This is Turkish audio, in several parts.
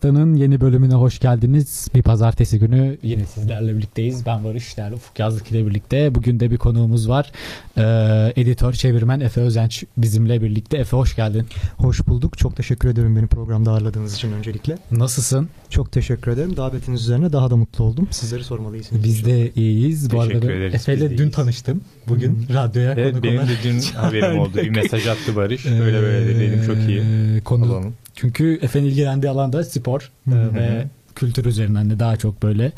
Ekonomista'nın yeni bölümüne hoş geldiniz. Bir pazartesi günü yine sizlerle birlikteyiz. Ben Barış, değerli Ufuk Yazlık ile birlikte. Bugün de bir konuğumuz var. Ee, editör, çevirmen Efe Özenç bizimle birlikte. Efe hoş geldin. Hoş bulduk. Çok teşekkür ederim beni programda ağırladığınız için öncelikle. Nasılsın? Çok teşekkür ederim. Davetiniz üzerine daha da mutlu oldum. Sizleri sormalıyız. Biz de iyiyiz. Bu Teşekkür arada ederiz. Efe ile Biz de dün tanıştım. Bugün radyoya Evet konuk benim olarak. de dün haberim oldu. Bir mesaj attı Barış. Öyle böyle dedim çok iyi. Ee, Konu, Alalım. Çünkü Efe'nin ilgilendiği alanda spor e, Hı hı. ve kültür üzerinden de daha çok böyle.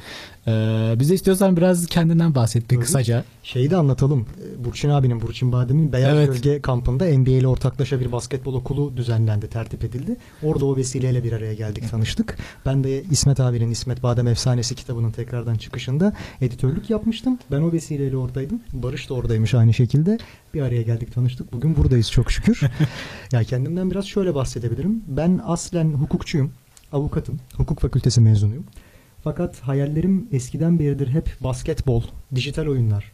Ee, bize istiyorsan biraz kendinden bahset bir kısaca. Şeyi de anlatalım. Burçin abinin, Burçin Badem'in Beyaz Evet. Gölge kampında NBA ile ortaklaşa bir basketbol okulu düzenlendi, tertip edildi. Orada o vesileyle bir araya geldik, tanıştık. Ben de İsmet abinin İsmet Badem Efsanesi kitabının tekrardan çıkışında editörlük yapmıştım. Ben o vesileyle oradaydım. Barış da oradaymış aynı şekilde. Bir araya geldik, tanıştık. Bugün buradayız çok şükür. ya kendimden biraz şöyle bahsedebilirim. Ben aslen hukukçuyum, avukatım, hukuk fakültesi mezunuyum. Fakat hayallerim eskiden beridir hep basketbol, dijital oyunlar,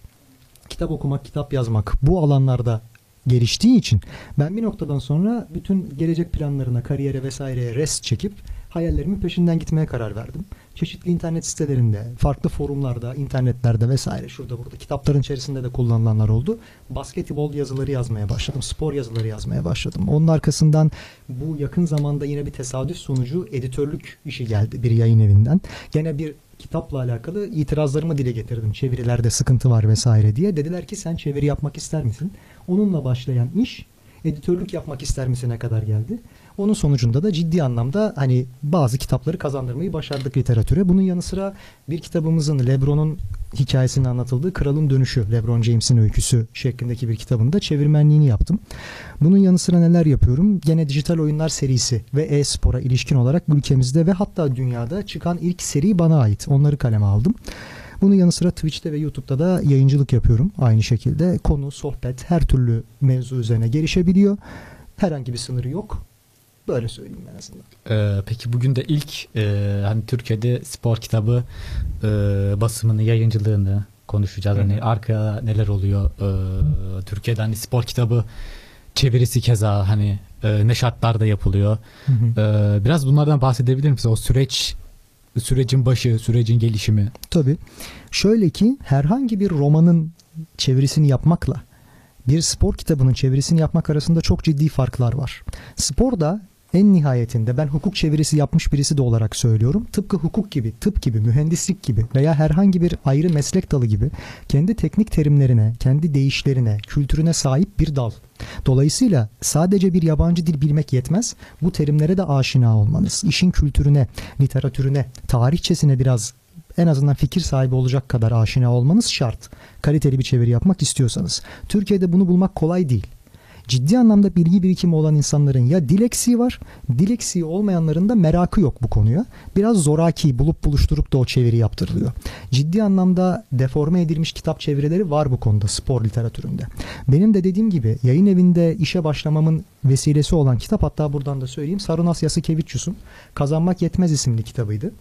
kitap okumak, kitap yazmak bu alanlarda geliştiği için ben bir noktadan sonra bütün gelecek planlarına, kariyere vesaireye rest çekip hayallerimin peşinden gitmeye karar verdim. Çeşitli internet sitelerinde, farklı forumlarda, internetlerde vesaire şurada burada kitapların içerisinde de kullanılanlar oldu. Basketbol yazıları yazmaya başladım, spor yazıları yazmaya başladım. Onun arkasından bu yakın zamanda yine bir tesadüf sonucu editörlük işi geldi bir yayın evinden. Gene bir kitapla alakalı itirazlarımı dile getirdim. Çevirilerde sıkıntı var vesaire diye. Dediler ki sen çeviri yapmak ister misin? Onunla başlayan iş editörlük yapmak ister misine kadar geldi. Onun sonucunda da ciddi anlamda hani bazı kitapları kazandırmayı başardık literatüre. Bunun yanı sıra bir kitabımızın Lebron'un hikayesinin anlatıldığı Kralın Dönüşü, Lebron James'in öyküsü şeklindeki bir kitabında çevirmenliğini yaptım. Bunun yanı sıra neler yapıyorum? Gene dijital oyunlar serisi ve e-spora ilişkin olarak ülkemizde ve hatta dünyada çıkan ilk seri bana ait. Onları kaleme aldım. Bunun yanı sıra Twitch'te ve YouTube'da da yayıncılık yapıyorum. Aynı şekilde konu, sohbet, her türlü mevzu üzerine gelişebiliyor. Herhangi bir sınırı yok. Böyle söyleyeyim en azından. Ee, peki bugün de ilk e, hani Türkiye'de spor kitabı e, basımını, yayıncılığını konuşacağız. Hı hı. Hani arkaya neler oluyor? Ee, Türkiye'de hani spor kitabı çevirisi keza hani e, ne şartlarda yapılıyor? Ee, biraz bunlardan bahsedebilir misin? O süreç sürecin başı, sürecin gelişimi. Tabii. Şöyle ki herhangi bir romanın çevirisini yapmakla bir spor kitabının çevirisini yapmak arasında çok ciddi farklar var. Sporda en nihayetinde ben hukuk çevirisi yapmış birisi de olarak söylüyorum. Tıpkı hukuk gibi, tıp gibi, mühendislik gibi veya herhangi bir ayrı meslek dalı gibi kendi teknik terimlerine, kendi deyişlerine, kültürüne sahip bir dal. Dolayısıyla sadece bir yabancı dil bilmek yetmez. Bu terimlere de aşina olmanız, işin kültürüne, literatürüne, tarihçesine biraz en azından fikir sahibi olacak kadar aşina olmanız şart. Kaliteli bir çeviri yapmak istiyorsanız. Türkiye'de bunu bulmak kolay değil. Ciddi anlamda bilgi birikimi olan insanların ya dil eksiği var, dil eksiği olmayanların da merakı yok bu konuya. Biraz zoraki bulup buluşturup da o çeviri yaptırılıyor. Ciddi anlamda deforme edilmiş kitap çevirileri var bu konuda spor literatüründe. Benim de dediğim gibi yayın evinde işe başlamamın vesilesi olan kitap hatta buradan da söyleyeyim Sarunas Yasikevicius'un Kazanmak Yetmez isimli kitabıydı.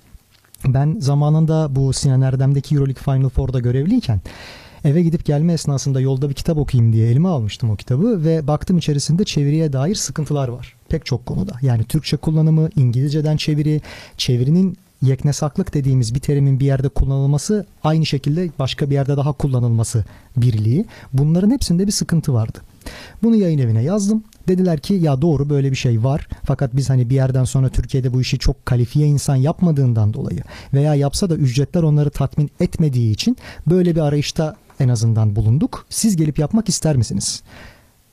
Ben zamanında bu Sinan Erdem'deki Euroleague Final Four'da görevliyken eve gidip gelme esnasında yolda bir kitap okuyayım diye elime almıştım o kitabı ve baktım içerisinde çeviriye dair sıkıntılar var. Pek çok konuda. Yani Türkçe kullanımı, İngilizceden çeviri, çevirinin yeknesaklık dediğimiz bir terimin bir yerde kullanılması aynı şekilde başka bir yerde daha kullanılması birliği. Bunların hepsinde bir sıkıntı vardı. Bunu yayın evine yazdım. Dediler ki ya doğru böyle bir şey var. Fakat biz hani bir yerden sonra Türkiye'de bu işi çok kalifiye insan yapmadığından dolayı veya yapsa da ücretler onları tatmin etmediği için böyle bir arayışta en azından bulunduk. Siz gelip yapmak ister misiniz?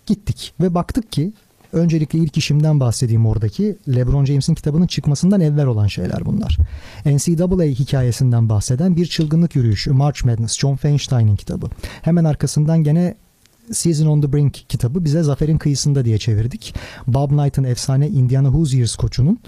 Gittik ve baktık ki öncelikle ilk işimden bahsedeyim oradaki. LeBron James'in kitabının çıkmasından evvel olan şeyler bunlar. NCAA hikayesinden bahseden bir çılgınlık yürüyüşü March Madness John Feinstein'in kitabı. Hemen arkasından gene Season on the Brink kitabı bize Zaferin Kıyısında diye çevirdik. Bob Knight'ın efsane Indiana Hoosiers koçunun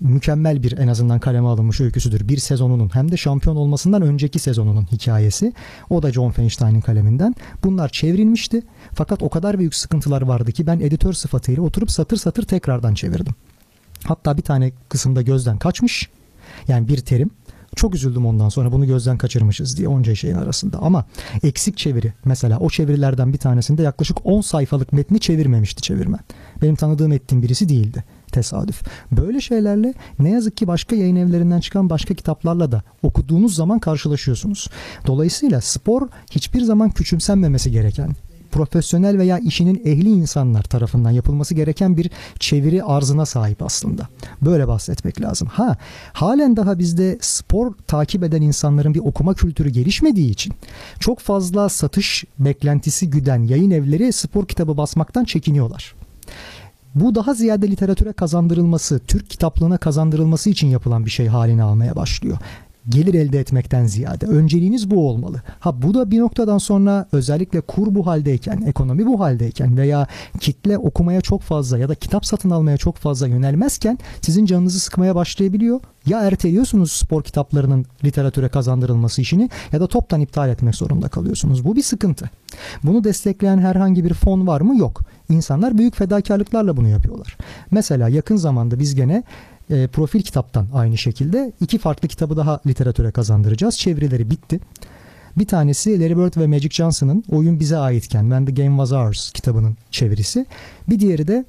mükemmel bir en azından kaleme alınmış öyküsüdür. Bir sezonunun hem de şampiyon olmasından önceki sezonunun hikayesi. O da John Feinstein'in kaleminden. Bunlar çevrilmişti. Fakat o kadar büyük sıkıntılar vardı ki ben editör sıfatıyla oturup satır satır tekrardan çevirdim. Hatta bir tane kısımda gözden kaçmış. Yani bir terim. Çok üzüldüm ondan sonra bunu gözden kaçırmışız diye onca şeyin arasında. Ama eksik çeviri mesela o çevirilerden bir tanesinde yaklaşık 10 sayfalık metni çevirmemişti çevirmen. Benim tanıdığım ettiğim birisi değildi. Tesadüf. Böyle şeylerle ne yazık ki başka yayın evlerinden çıkan başka kitaplarla da okuduğunuz zaman karşılaşıyorsunuz. Dolayısıyla spor hiçbir zaman küçümsenmemesi gereken profesyonel veya işinin ehli insanlar tarafından yapılması gereken bir çeviri arzına sahip aslında. Böyle bahsetmek lazım. Ha, halen daha bizde spor takip eden insanların bir okuma kültürü gelişmediği için çok fazla satış beklentisi güden yayın evleri spor kitabı basmaktan çekiniyorlar. Bu daha ziyade literatüre kazandırılması, Türk kitaplığına kazandırılması için yapılan bir şey haline almaya başlıyor gelir elde etmekten ziyade önceliğiniz bu olmalı. Ha bu da bir noktadan sonra özellikle kur bu haldeyken, ekonomi bu haldeyken veya kitle okumaya çok fazla ya da kitap satın almaya çok fazla yönelmezken sizin canınızı sıkmaya başlayabiliyor. Ya erteliyorsunuz spor kitaplarının literatüre kazandırılması işini ya da toptan iptal etmek zorunda kalıyorsunuz. Bu bir sıkıntı. Bunu destekleyen herhangi bir fon var mı? Yok. İnsanlar büyük fedakarlıklarla bunu yapıyorlar. Mesela yakın zamanda biz gene e, profil kitaptan aynı şekilde iki farklı kitabı daha literatüre kazandıracağız. Çevirileri bitti. Bir tanesi Larry Bird ve Magic Johnson'ın Oyun Bize Aitken When the Game Was Ours kitabının çevirisi. Bir diğeri de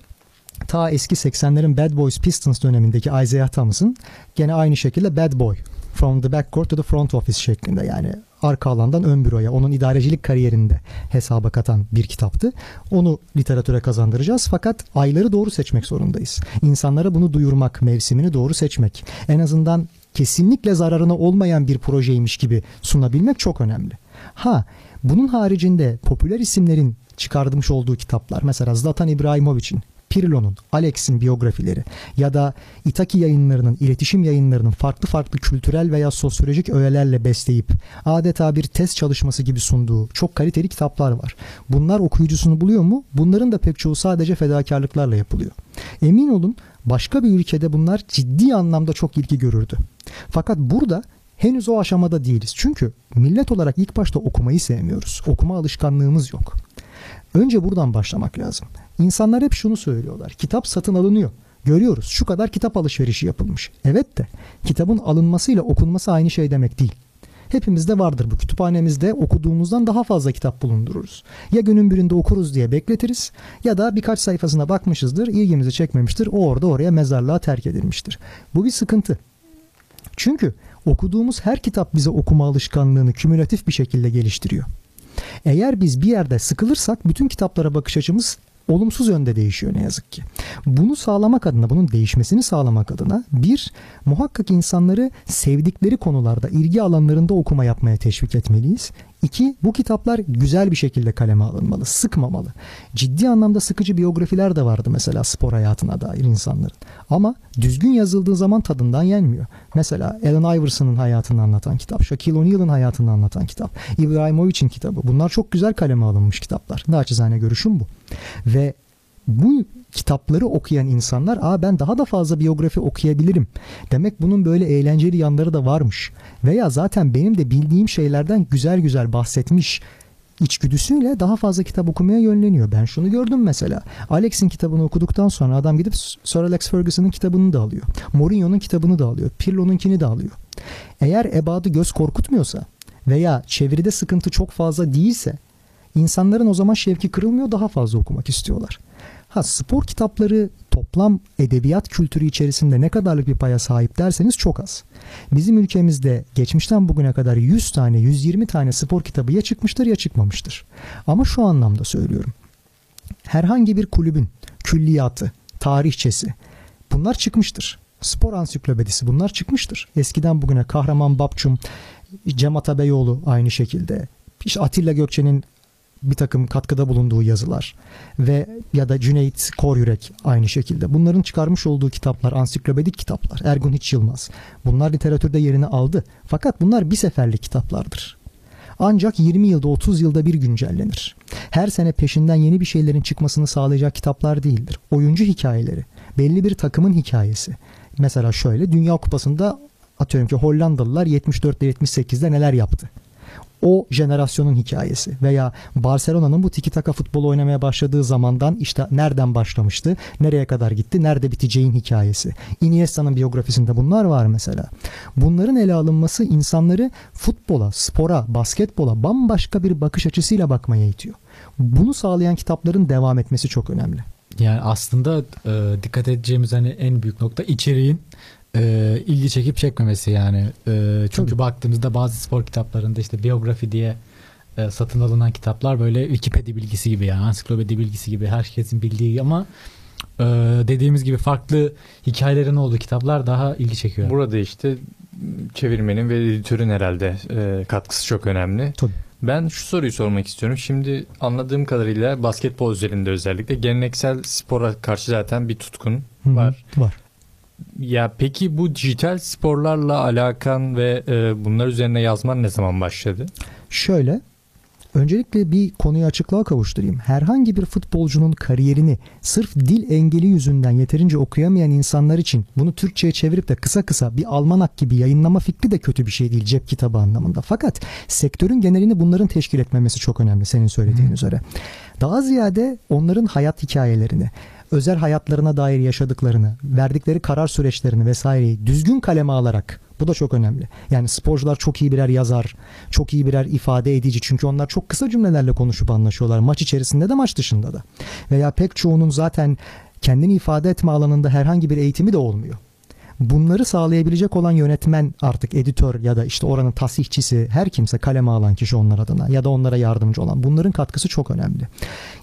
ta eski 80'lerin Bad Boys Pistons dönemindeki Isaiah Thomas'ın gene aynı şekilde Bad Boy From the Backcourt to the Front Office şeklinde yani arka alandan ön büroya onun idarecilik kariyerinde hesaba katan bir kitaptı. Onu literatüre kazandıracağız fakat ayları doğru seçmek zorundayız. İnsanlara bunu duyurmak, mevsimini doğru seçmek. En azından kesinlikle zararına olmayan bir projeymiş gibi sunabilmek çok önemli. Ha bunun haricinde popüler isimlerin çıkarmış olduğu kitaplar mesela Zlatan İbrahimovic'in Pirlo'nun, Alex'in biyografileri ya da Itaki yayınlarının, iletişim yayınlarının farklı farklı kültürel veya sosyolojik öğelerle besleyip adeta bir test çalışması gibi sunduğu çok kaliteli kitaplar var. Bunlar okuyucusunu buluyor mu? Bunların da pek çoğu sadece fedakarlıklarla yapılıyor. Emin olun başka bir ülkede bunlar ciddi anlamda çok ilgi görürdü. Fakat burada henüz o aşamada değiliz. Çünkü millet olarak ilk başta okumayı sevmiyoruz. Okuma alışkanlığımız yok. Önce buradan başlamak lazım. İnsanlar hep şunu söylüyorlar. Kitap satın alınıyor. Görüyoruz şu kadar kitap alışverişi yapılmış. Evet de kitabın alınmasıyla okunması aynı şey demek değil. Hepimizde vardır bu kütüphanemizde okuduğumuzdan daha fazla kitap bulundururuz. Ya günün birinde okuruz diye bekletiriz ya da birkaç sayfasına bakmışızdır ilgimizi çekmemiştir o orada oraya mezarlığa terk edilmiştir. Bu bir sıkıntı. Çünkü okuduğumuz her kitap bize okuma alışkanlığını kümülatif bir şekilde geliştiriyor. Eğer biz bir yerde sıkılırsak bütün kitaplara bakış açımız olumsuz yönde değişiyor ne yazık ki. Bunu sağlamak adına, bunun değişmesini sağlamak adına bir, muhakkak insanları sevdikleri konularda, ilgi alanlarında okuma yapmaya teşvik etmeliyiz. İki, bu kitaplar güzel bir şekilde kaleme alınmalı, sıkmamalı. Ciddi anlamda sıkıcı biyografiler de vardı mesela spor hayatına dair insanların. Ama düzgün yazıldığı zaman tadından yenmiyor. Mesela Allen Iverson'ın hayatını anlatan kitap, Shaquille O'Neal'ın hayatını anlatan kitap, İbrahimovic'in kitabı. Bunlar çok güzel kaleme alınmış kitaplar. Naçizane görüşüm bu. Ve bu kitapları okuyan insanlar aa ben daha da fazla biyografi okuyabilirim. Demek bunun böyle eğlenceli yanları da varmış. Veya zaten benim de bildiğim şeylerden güzel güzel bahsetmiş içgüdüsüyle daha fazla kitap okumaya yönleniyor. Ben şunu gördüm mesela. Alex'in kitabını okuduktan sonra adam gidip Sir Alex Ferguson'ın kitabını da alıyor. Mourinho'nun kitabını da alıyor. Pirlo'nunkini de alıyor. Eğer ebadı göz korkutmuyorsa veya çeviride sıkıntı çok fazla değilse insanların o zaman şevki kırılmıyor daha fazla okumak istiyorlar. Ha spor kitapları toplam edebiyat kültürü içerisinde ne kadarlık bir paya sahip derseniz çok az. Bizim ülkemizde geçmişten bugüne kadar 100 tane 120 tane spor kitabı ya çıkmıştır ya çıkmamıştır. Ama şu anlamda söylüyorum. Herhangi bir kulübün külliyatı, tarihçesi bunlar çıkmıştır. Spor ansiklopedisi bunlar çıkmıştır. Eskiden bugüne Kahraman Babçum, Cem Atabeyoğlu aynı şekilde. İşte Atilla Gökçe'nin bir takım katkıda bulunduğu yazılar ve ya da Cüneyt Koryürek aynı şekilde. Bunların çıkarmış olduğu kitaplar ansiklopedik kitaplar. Ergun Hiç Yılmaz. Bunlar literatürde yerini aldı. Fakat bunlar bir seferlik kitaplardır. Ancak 20 yılda 30 yılda bir güncellenir. Her sene peşinden yeni bir şeylerin çıkmasını sağlayacak kitaplar değildir. Oyuncu hikayeleri, belli bir takımın hikayesi. Mesela şöyle Dünya Kupası'nda atıyorum ki Hollandalılar 74'te 78'de neler yaptı? O jenerasyonun hikayesi veya Barcelona'nın bu tiki taka futbolu oynamaya başladığı zamandan işte nereden başlamıştı, nereye kadar gitti, nerede biteceğin hikayesi. Iniesta'nın biyografisinde bunlar var mesela. Bunların ele alınması insanları futbola, spora, basketbola bambaşka bir bakış açısıyla bakmaya itiyor. Bunu sağlayan kitapların devam etmesi çok önemli. Yani aslında e, dikkat edeceğimiz hani en büyük nokta içeriğin e, ilgi çekip çekmemesi yani. E, çünkü Tabii. baktığımızda bazı spor kitaplarında işte biyografi diye e, satın alınan kitaplar böyle Wikipedia bilgisi gibi yani ansiklopedi bilgisi gibi herkesin bildiği ama e, dediğimiz gibi farklı hikayelerin olduğu kitaplar daha ilgi çekiyor. Burada işte çevirmenin ve editörün herhalde e, katkısı çok önemli. Tabii. Ben şu soruyu sormak istiyorum. Şimdi anladığım kadarıyla basketbol üzerinde özellikle geleneksel spora karşı zaten bir tutkun Hı hı, var. Var. Ya peki bu dijital sporlarla alakan ve e, bunlar üzerine yazman ne zaman başladı? Şöyle öncelikle bir konuyu açıklığa kavuşturayım. Herhangi bir futbolcunun kariyerini sırf dil engeli yüzünden yeterince okuyamayan insanlar için bunu Türkçe'ye çevirip de kısa kısa bir almanak gibi yayınlama fikri de kötü bir şey değil cep kitabı anlamında. Fakat sektörün genelini bunların teşkil etmemesi çok önemli senin söylediğin üzere. Daha ziyade onların hayat hikayelerini, özel hayatlarına dair yaşadıklarını, verdikleri karar süreçlerini vesaireyi düzgün kaleme alarak bu da çok önemli. Yani sporcular çok iyi birer yazar, çok iyi birer ifade edici. Çünkü onlar çok kısa cümlelerle konuşup anlaşıyorlar. Maç içerisinde de maç dışında da. Veya pek çoğunun zaten kendini ifade etme alanında herhangi bir eğitimi de olmuyor. Bunları sağlayabilecek olan yönetmen artık editör ya da işte oranın tasihçisi her kimse kaleme alan kişi onlar adına ya da onlara yardımcı olan bunların katkısı çok önemli.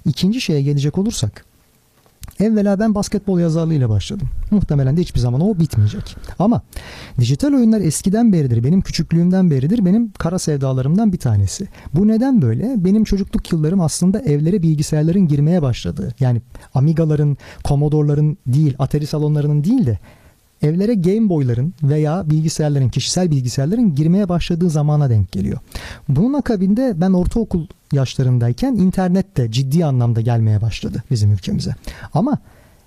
İkinci şeye gelecek olursak Evvela ben basketbol yazarlığıyla başladım. Muhtemelen de hiçbir zaman o bitmeyecek. Ama dijital oyunlar eskiden beridir, benim küçüklüğümden beridir benim kara sevdalarımdan bir tanesi. Bu neden böyle? Benim çocukluk yıllarım aslında evlere bilgisayarların girmeye başladığı. Yani Amiga'ların, Commodore'ların değil, Atari salonlarının değil de evlere Game Boy'ların veya bilgisayarların, kişisel bilgisayarların girmeye başladığı zamana denk geliyor. Bunun akabinde ben ortaokul yaşlarındayken internet de ciddi anlamda gelmeye başladı bizim ülkemize. Ama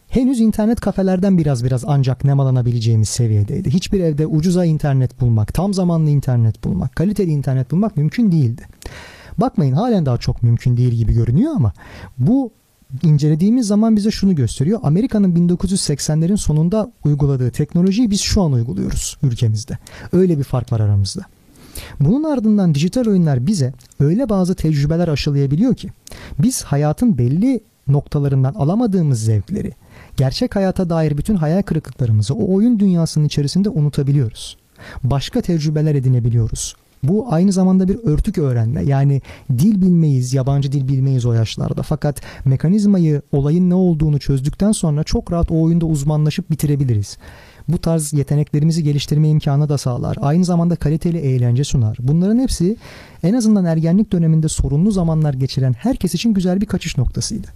henüz internet kafelerden biraz biraz ancak nemalanabileceğimiz seviyedeydi. Hiçbir evde ucuza internet bulmak, tam zamanlı internet bulmak, kaliteli internet bulmak mümkün değildi. Bakmayın halen daha çok mümkün değil gibi görünüyor ama bu incelediğimiz zaman bize şunu gösteriyor. Amerika'nın 1980'lerin sonunda uyguladığı teknolojiyi biz şu an uyguluyoruz ülkemizde. Öyle bir fark var aramızda. Bunun ardından dijital oyunlar bize öyle bazı tecrübeler aşılayabiliyor ki biz hayatın belli noktalarından alamadığımız zevkleri, gerçek hayata dair bütün hayal kırıklıklarımızı o oyun dünyasının içerisinde unutabiliyoruz. Başka tecrübeler edinebiliyoruz. Bu aynı zamanda bir örtük öğrenme. Yani dil bilmeyiz, yabancı dil bilmeyiz o yaşlarda. Fakat mekanizmayı, olayın ne olduğunu çözdükten sonra çok rahat o oyunda uzmanlaşıp bitirebiliriz. Bu tarz yeteneklerimizi geliştirme imkanı da sağlar. Aynı zamanda kaliteli eğlence sunar. Bunların hepsi en azından ergenlik döneminde sorunlu zamanlar geçiren herkes için güzel bir kaçış noktasıydı.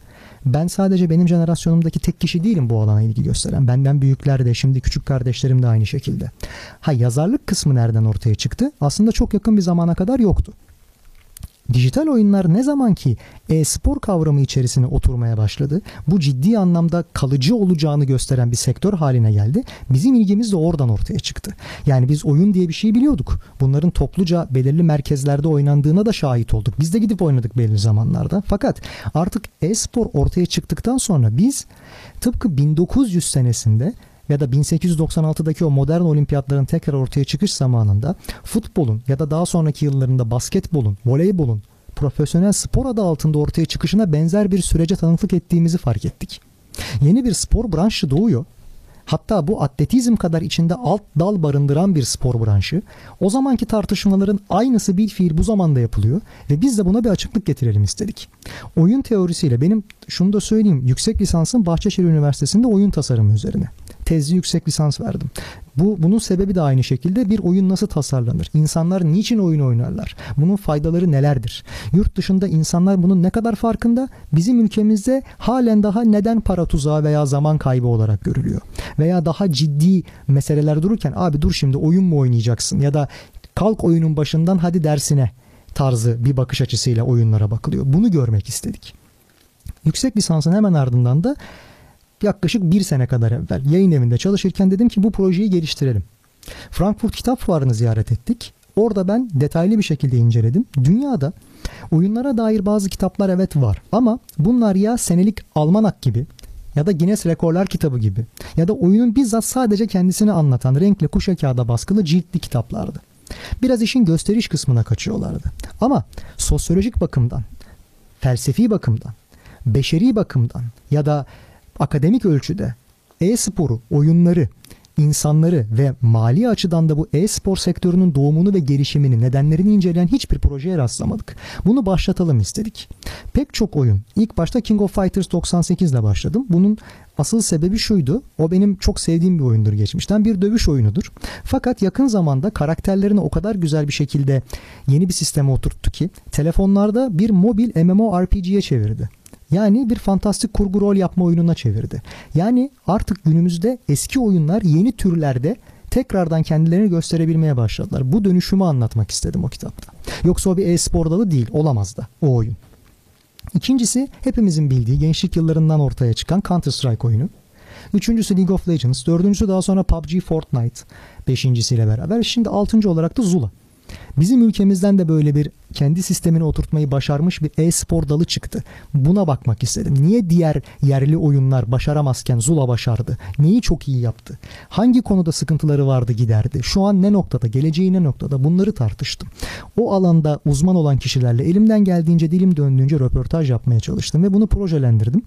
Ben sadece benim jenerasyonumdaki tek kişi değilim bu alana ilgi gösteren. Benden büyükler de şimdi küçük kardeşlerim de aynı şekilde. Ha yazarlık kısmı nereden ortaya çıktı? Aslında çok yakın bir zamana kadar yoktu. Dijital oyunlar ne zaman ki e-spor kavramı içerisine oturmaya başladı, bu ciddi anlamda kalıcı olacağını gösteren bir sektör haline geldi. Bizim ilgimiz de oradan ortaya çıktı. Yani biz oyun diye bir şey biliyorduk. Bunların topluca belirli merkezlerde oynandığına da şahit olduk. Biz de gidip oynadık belirli zamanlarda. Fakat artık e-spor ortaya çıktıktan sonra biz tıpkı 1900 senesinde ya da 1896'daki o modern olimpiyatların tekrar ortaya çıkış zamanında futbolun ya da daha sonraki yıllarında basketbolun, voleybolun profesyonel spor adı altında ortaya çıkışına benzer bir sürece tanıklık ettiğimizi fark ettik. Yeni bir spor branşı doğuyor. Hatta bu atletizm kadar içinde alt dal barındıran bir spor branşı. O zamanki tartışmaların aynısı bir fiil bu zamanda yapılıyor ve biz de buna bir açıklık getirelim istedik. Oyun teorisiyle benim şunu da söyleyeyim yüksek lisansım Bahçeşehir Üniversitesi'nde oyun tasarımı üzerine tezli yüksek lisans verdim. Bu bunun sebebi de aynı şekilde bir oyun nasıl tasarlanır? İnsanlar niçin oyun oynarlar? Bunun faydaları nelerdir? Yurt dışında insanlar bunun ne kadar farkında? Bizim ülkemizde halen daha neden para tuzağı veya zaman kaybı olarak görülüyor? Veya daha ciddi meseleler dururken abi dur şimdi oyun mu oynayacaksın ya da kalk oyunun başından hadi dersine tarzı bir bakış açısıyla oyunlara bakılıyor. Bunu görmek istedik. Yüksek lisansın hemen ardından da yaklaşık bir sene kadar evvel yayın evinde çalışırken dedim ki bu projeyi geliştirelim. Frankfurt Kitap Fuarı'nı ziyaret ettik. Orada ben detaylı bir şekilde inceledim. Dünyada oyunlara dair bazı kitaplar evet var ama bunlar ya senelik almanak gibi ya da Guinness Rekorlar kitabı gibi ya da oyunun bizzat sadece kendisini anlatan renkli kuşa kağıda baskılı ciltli kitaplardı. Biraz işin gösteriş kısmına kaçıyorlardı. Ama sosyolojik bakımdan, felsefi bakımdan, beşeri bakımdan ya da akademik ölçüde e-sporu, oyunları, insanları ve mali açıdan da bu e-spor sektörünün doğumunu ve gelişimini, nedenlerini inceleyen hiçbir projeye rastlamadık. Bunu başlatalım istedik. Pek çok oyun. İlk başta King of Fighters 98 ile başladım. Bunun asıl sebebi şuydu. O benim çok sevdiğim bir oyundur geçmişten. Bir dövüş oyunudur. Fakat yakın zamanda karakterlerini o kadar güzel bir şekilde yeni bir sisteme oturttu ki telefonlarda bir mobil MMORPG'ye çevirdi. Yani bir fantastik kurgu rol yapma oyununa çevirdi. Yani artık günümüzde eski oyunlar yeni türlerde tekrardan kendilerini gösterebilmeye başladılar. Bu dönüşümü anlatmak istedim o kitapta. Yoksa o bir e-spor dalı değil, olamaz da o oyun. İkincisi hepimizin bildiği gençlik yıllarından ortaya çıkan Counter Strike oyunu. Üçüncüsü League of Legends. Dördüncüsü daha sonra PUBG Fortnite. Beşincisiyle beraber. Şimdi altıncı olarak da Zula. Bizim ülkemizden de böyle bir kendi sistemini oturtmayı başarmış bir e-spor dalı çıktı. Buna bakmak istedim. Niye diğer yerli oyunlar başaramazken Zula başardı? Neyi çok iyi yaptı? Hangi konuda sıkıntıları vardı giderdi? Şu an ne noktada? Geleceği ne noktada? Bunları tartıştım. O alanda uzman olan kişilerle elimden geldiğince dilim döndüğünce röportaj yapmaya çalıştım ve bunu projelendirdim.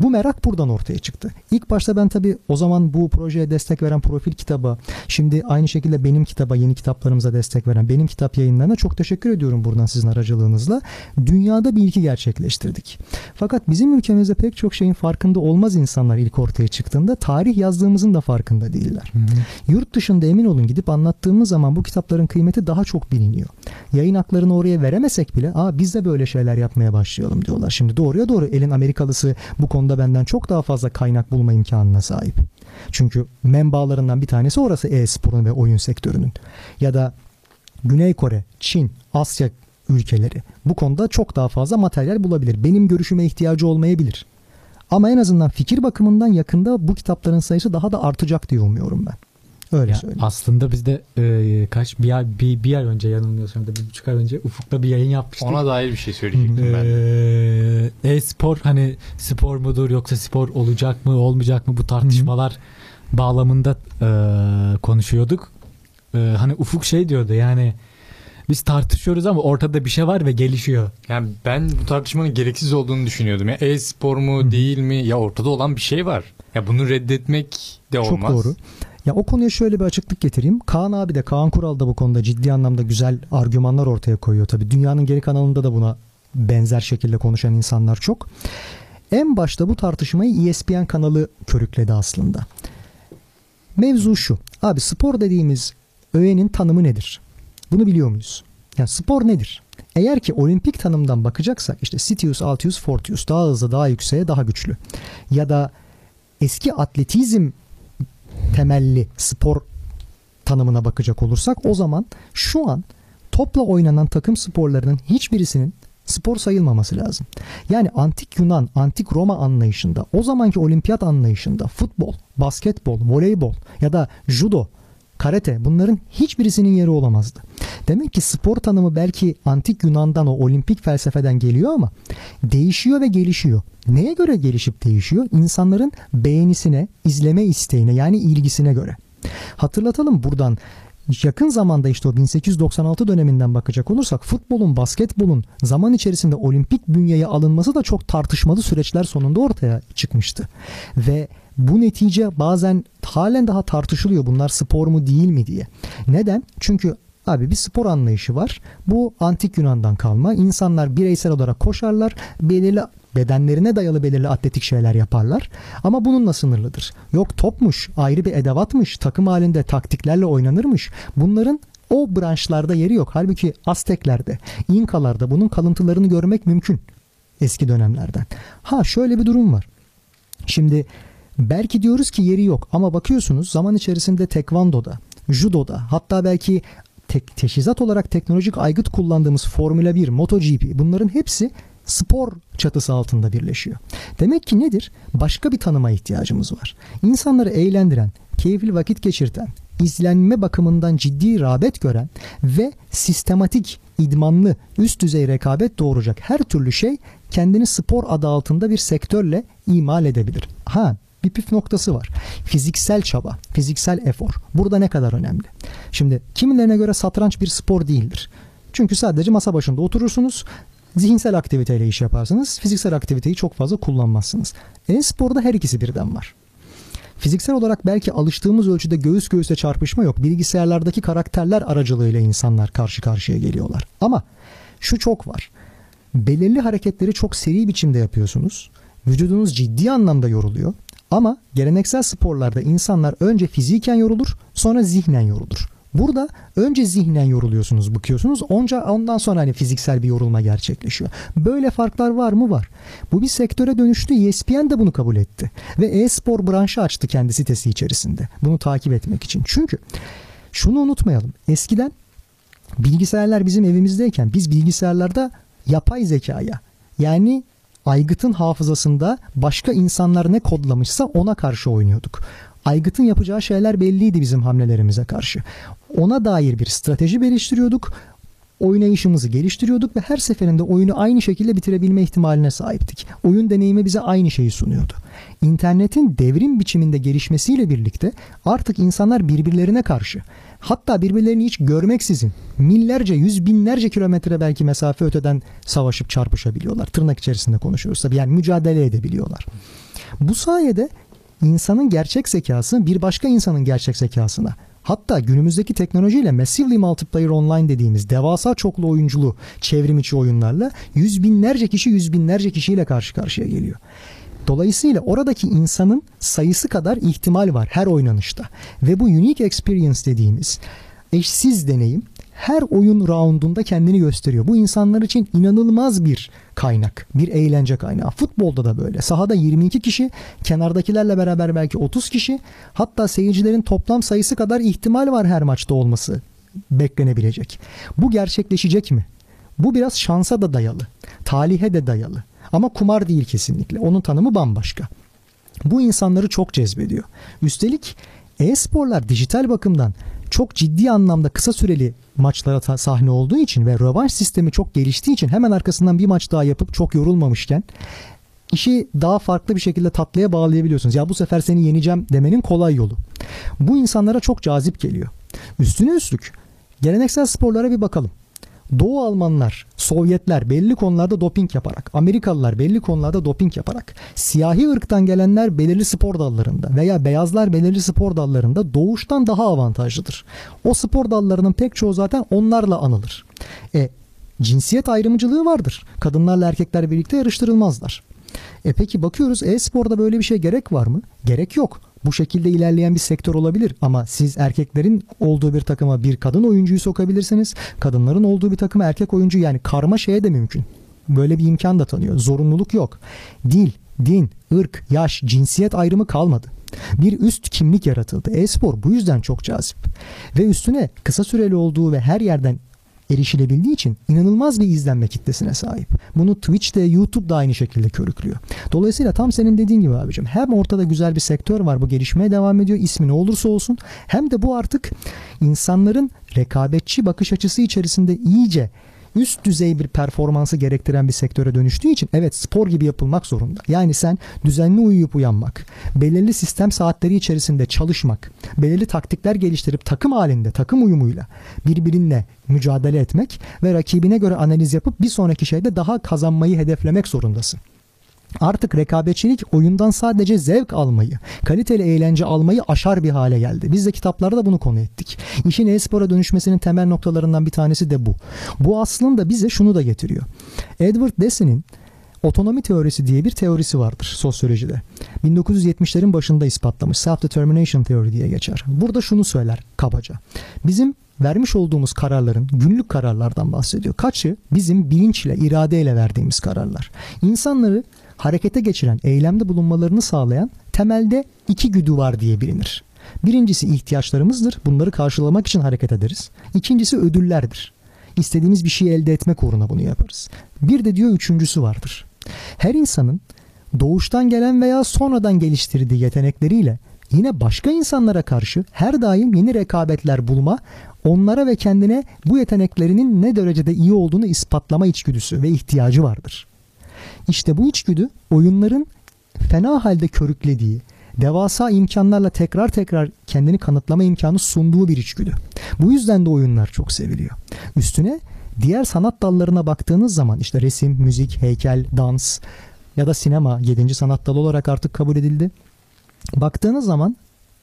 Bu merak buradan ortaya çıktı. İlk başta ben tabii o zaman bu projeye destek veren profil kitaba, şimdi aynı şekilde benim kitaba, yeni kitaplarımıza destek veren benim kitap yayınlarına çok teşekkür ediyorum buradan sizin aracılığınızla. Dünyada bir ilki gerçekleştirdik. Fakat bizim ülkemizde pek çok şeyin farkında olmaz insanlar ilk ortaya çıktığında tarih yazdığımızın da farkında değiller. Hı hı. Yurt dışında emin olun gidip anlattığımız zaman bu kitapların kıymeti daha çok biliniyor. Yayın haklarını oraya veremesek bile Aa, biz de böyle şeyler yapmaya başlayalım diyorlar. Şimdi doğruya doğru elin Amerikalısı bu konuda konuda benden çok daha fazla kaynak bulma imkanına sahip. Çünkü menbaalarından bir tanesi orası e-sporun ve oyun sektörünün. Ya da Güney Kore, Çin, Asya ülkeleri bu konuda çok daha fazla materyal bulabilir. Benim görüşüme ihtiyacı olmayabilir. Ama en azından fikir bakımından yakında bu kitapların sayısı daha da artacak diye umuyorum ben. Öyle ya söyleyeyim. Aslında biz de e, kaç bir ay, bir, bir ay önce yanılmıyorsam da bir buçuk ay önce Ufuk'ta bir yayın yapmıştık. Ona dair bir şey söyleyecektim ben. E, e-spor hani spor mudur yoksa spor olacak mı olmayacak mı bu tartışmalar Hı-hı. bağlamında e, konuşuyorduk. E, hani Ufuk şey diyordu yani biz tartışıyoruz ama ortada bir şey var ve gelişiyor. Yani ben bu tartışmanın gereksiz olduğunu düşünüyordum. Ya e-spor mu Hı. değil mi? Ya ortada olan bir şey var. Ya bunu reddetmek de olmaz. Çok doğru. Ya o konuya şöyle bir açıklık getireyim. Kaan abi de Kaan Kural da bu konuda ciddi anlamda güzel argümanlar ortaya koyuyor tabii. Dünyanın geri kanalında da buna benzer şekilde konuşan insanlar çok. En başta bu tartışmayı ESPN kanalı körükledi aslında. Mevzu şu. Abi spor dediğimiz öğenin tanımı nedir? Bunu biliyor muyuz? Yani spor nedir? Eğer ki olimpik tanımdan bakacaksak işte Sitius, Altius, Fortius daha hızlı, daha yükseğe, daha güçlü. Ya da eski atletizm temelli spor tanımına bakacak olursak o zaman şu an topla oynanan takım sporlarının hiçbirisinin spor sayılmaması lazım. Yani antik Yunan, antik Roma anlayışında, o zamanki olimpiyat anlayışında futbol, basketbol, voleybol ya da judo, karate bunların hiçbirisinin yeri olamazdı. Demek ki spor tanımı belki antik Yunan'dan o olimpik felsefeden geliyor ama değişiyor ve gelişiyor. Neye göre gelişip değişiyor? İnsanların beğenisine, izleme isteğine yani ilgisine göre. Hatırlatalım buradan yakın zamanda işte o 1896 döneminden bakacak olursak futbolun, basketbolun zaman içerisinde olimpik bünyeye alınması da çok tartışmalı süreçler sonunda ortaya çıkmıştı. Ve bu netice bazen halen daha tartışılıyor bunlar spor mu değil mi diye. Neden? Çünkü Abi bir spor anlayışı var. Bu antik Yunan'dan kalma. İnsanlar bireysel olarak koşarlar. Belirli bedenlerine dayalı belirli atletik şeyler yaparlar. Ama bununla sınırlıdır. Yok topmuş, ayrı bir edevatmış, takım halinde taktiklerle oynanırmış. Bunların o branşlarda yeri yok. Halbuki Azteklerde, İnkalarda bunun kalıntılarını görmek mümkün eski dönemlerden. Ha şöyle bir durum var. Şimdi belki diyoruz ki yeri yok ama bakıyorsunuz zaman içerisinde tekvandoda, judoda hatta belki tek, teşhizat olarak teknolojik aygıt kullandığımız Formula 1, MotoGP bunların hepsi spor çatısı altında birleşiyor. Demek ki nedir? Başka bir tanıma ihtiyacımız var. İnsanları eğlendiren, keyifli vakit geçirten, izlenme bakımından ciddi rağbet gören ve sistematik, idmanlı, üst düzey rekabet doğuracak her türlü şey kendini spor adı altında bir sektörle imal edebilir. Ha bir püf noktası var. Fiziksel çaba, fiziksel efor. Burada ne kadar önemli? Şimdi kimilerine göre satranç bir spor değildir. Çünkü sadece masa başında oturursunuz zihinsel aktiviteyle iş yaparsınız. Fiziksel aktiviteyi çok fazla kullanmazsınız. E-sporda her ikisi birden var. Fiziksel olarak belki alıştığımız ölçüde göğüs göğüse çarpışma yok. Bilgisayarlardaki karakterler aracılığıyla insanlar karşı karşıya geliyorlar. Ama şu çok var. Belirli hareketleri çok seri biçimde yapıyorsunuz. Vücudunuz ciddi anlamda yoruluyor. Ama geleneksel sporlarda insanlar önce fiziken yorulur, sonra zihnen yorulur. Burada önce zihnen yoruluyorsunuz, bıkıyorsunuz. Onca ondan sonra hani fiziksel bir yorulma gerçekleşiyor. Böyle farklar var mı? Var. Bu bir sektöre dönüştü. ESPN de bunu kabul etti. Ve e-spor branşı açtı kendi sitesi içerisinde. Bunu takip etmek için. Çünkü şunu unutmayalım. Eskiden bilgisayarlar bizim evimizdeyken biz bilgisayarlarda yapay zekaya yani aygıtın hafızasında başka insanlar ne kodlamışsa ona karşı oynuyorduk. Aygıt'ın yapacağı şeyler belliydi bizim hamlelerimize karşı. Ona dair bir strateji geliştiriyorduk. Oynayışımızı geliştiriyorduk ve her seferinde oyunu aynı şekilde bitirebilme ihtimaline sahiptik. Oyun deneyimi bize aynı şeyi sunuyordu. İnternetin devrim biçiminde gelişmesiyle birlikte artık insanlar birbirlerine karşı hatta birbirlerini hiç görmeksizin millerce, yüz binlerce kilometre belki mesafe öteden savaşıp çarpışabiliyorlar. Tırnak içerisinde konuşuyoruz tabii yani mücadele edebiliyorlar. Bu sayede insanın gerçek zekası bir başka insanın gerçek zekasına hatta günümüzdeki teknolojiyle massively multiplayer online dediğimiz devasa çoklu oyunculu çevrim içi oyunlarla yüz binlerce kişi yüz binlerce kişiyle karşı karşıya geliyor. Dolayısıyla oradaki insanın sayısı kadar ihtimal var her oynanışta. Ve bu unique experience dediğimiz eşsiz deneyim her oyun roundunda kendini gösteriyor. Bu insanlar için inanılmaz bir kaynak, bir eğlence kaynağı. Futbolda da böyle. Sahada 22 kişi, kenardakilerle beraber belki 30 kişi, hatta seyircilerin toplam sayısı kadar ihtimal var her maçta olması beklenebilecek. Bu gerçekleşecek mi? Bu biraz şansa da dayalı, talihe de dayalı. Ama kumar değil kesinlikle. Onun tanımı bambaşka. Bu insanları çok cezbediyor. Üstelik e-sporlar dijital bakımdan çok ciddi anlamda kısa süreli maçlara sahne olduğu için ve rövanş sistemi çok geliştiği için hemen arkasından bir maç daha yapıp çok yorulmamışken işi daha farklı bir şekilde tatlıya bağlayabiliyorsunuz. Ya bu sefer seni yeneceğim demenin kolay yolu. Bu insanlara çok cazip geliyor. Üstüne üstlük geleneksel sporlara bir bakalım. Doğu Almanlar, Sovyetler belli konularda doping yaparak, Amerikalılar belli konularda doping yaparak, siyahi ırktan gelenler belirli spor dallarında veya beyazlar belirli spor dallarında doğuştan daha avantajlıdır. O spor dallarının pek çoğu zaten onlarla anılır. E, cinsiyet ayrımcılığı vardır. Kadınlarla erkekler birlikte yarıştırılmazlar. E peki bakıyoruz e-sporda böyle bir şey gerek var mı? Gerek yok bu şekilde ilerleyen bir sektör olabilir ama siz erkeklerin olduğu bir takıma bir kadın oyuncuyu sokabilirsiniz. Kadınların olduğu bir takıma erkek oyuncu yani karma şeye de mümkün. Böyle bir imkan da tanıyor. Zorunluluk yok. Dil, din, ırk, yaş, cinsiyet ayrımı kalmadı. Bir üst kimlik yaratıldı. E-spor bu yüzden çok cazip. Ve üstüne kısa süreli olduğu ve her yerden erişilebildiği için inanılmaz bir izlenme kitlesine sahip. Bunu Twitch'te, YouTube'da aynı şekilde körüklüyor. Dolayısıyla tam senin dediğin gibi abicim hem ortada güzel bir sektör var bu gelişmeye devam ediyor ismi ne olursa olsun hem de bu artık insanların rekabetçi bakış açısı içerisinde iyice üst düzey bir performansı gerektiren bir sektöre dönüştüğü için evet spor gibi yapılmak zorunda. Yani sen düzenli uyuyup uyanmak, belirli sistem saatleri içerisinde çalışmak, belirli taktikler geliştirip takım halinde, takım uyumuyla birbirinle mücadele etmek ve rakibine göre analiz yapıp bir sonraki şeyde daha kazanmayı hedeflemek zorundasın. Artık rekabetçilik oyundan sadece zevk almayı, kaliteli eğlence almayı aşar bir hale geldi. Biz de kitaplarda da bunu konu ettik. İşin e-spora dönüşmesinin temel noktalarından bir tanesi de bu. Bu aslında bize şunu da getiriyor. Edward Desi'nin otonomi teorisi diye bir teorisi vardır sosyolojide. 1970'lerin başında ispatlamış. Self-determination theory diye geçer. Burada şunu söyler kabaca. Bizim vermiş olduğumuz kararların günlük kararlardan bahsediyor. Kaçı bizim bilinçle, iradeyle verdiğimiz kararlar. İnsanları harekete geçiren, eylemde bulunmalarını sağlayan temelde iki güdü var diye bilinir. Birincisi ihtiyaçlarımızdır. Bunları karşılamak için hareket ederiz. İkincisi ödüllerdir. İstediğimiz bir şey elde etmek uğruna bunu yaparız. Bir de diyor üçüncüsü vardır. Her insanın doğuştan gelen veya sonradan geliştirdiği yetenekleriyle yine başka insanlara karşı her daim yeni rekabetler bulma, onlara ve kendine bu yeteneklerinin ne derecede iyi olduğunu ispatlama içgüdüsü ve ihtiyacı vardır. İşte bu içgüdü oyunların fena halde körüklediği, devasa imkanlarla tekrar tekrar kendini kanıtlama imkanı sunduğu bir içgüdü. Bu yüzden de oyunlar çok seviliyor. Üstüne Diğer sanat dallarına baktığınız zaman işte resim, müzik, heykel, dans ya da sinema 7. sanat dalı olarak artık kabul edildi. Baktığınız zaman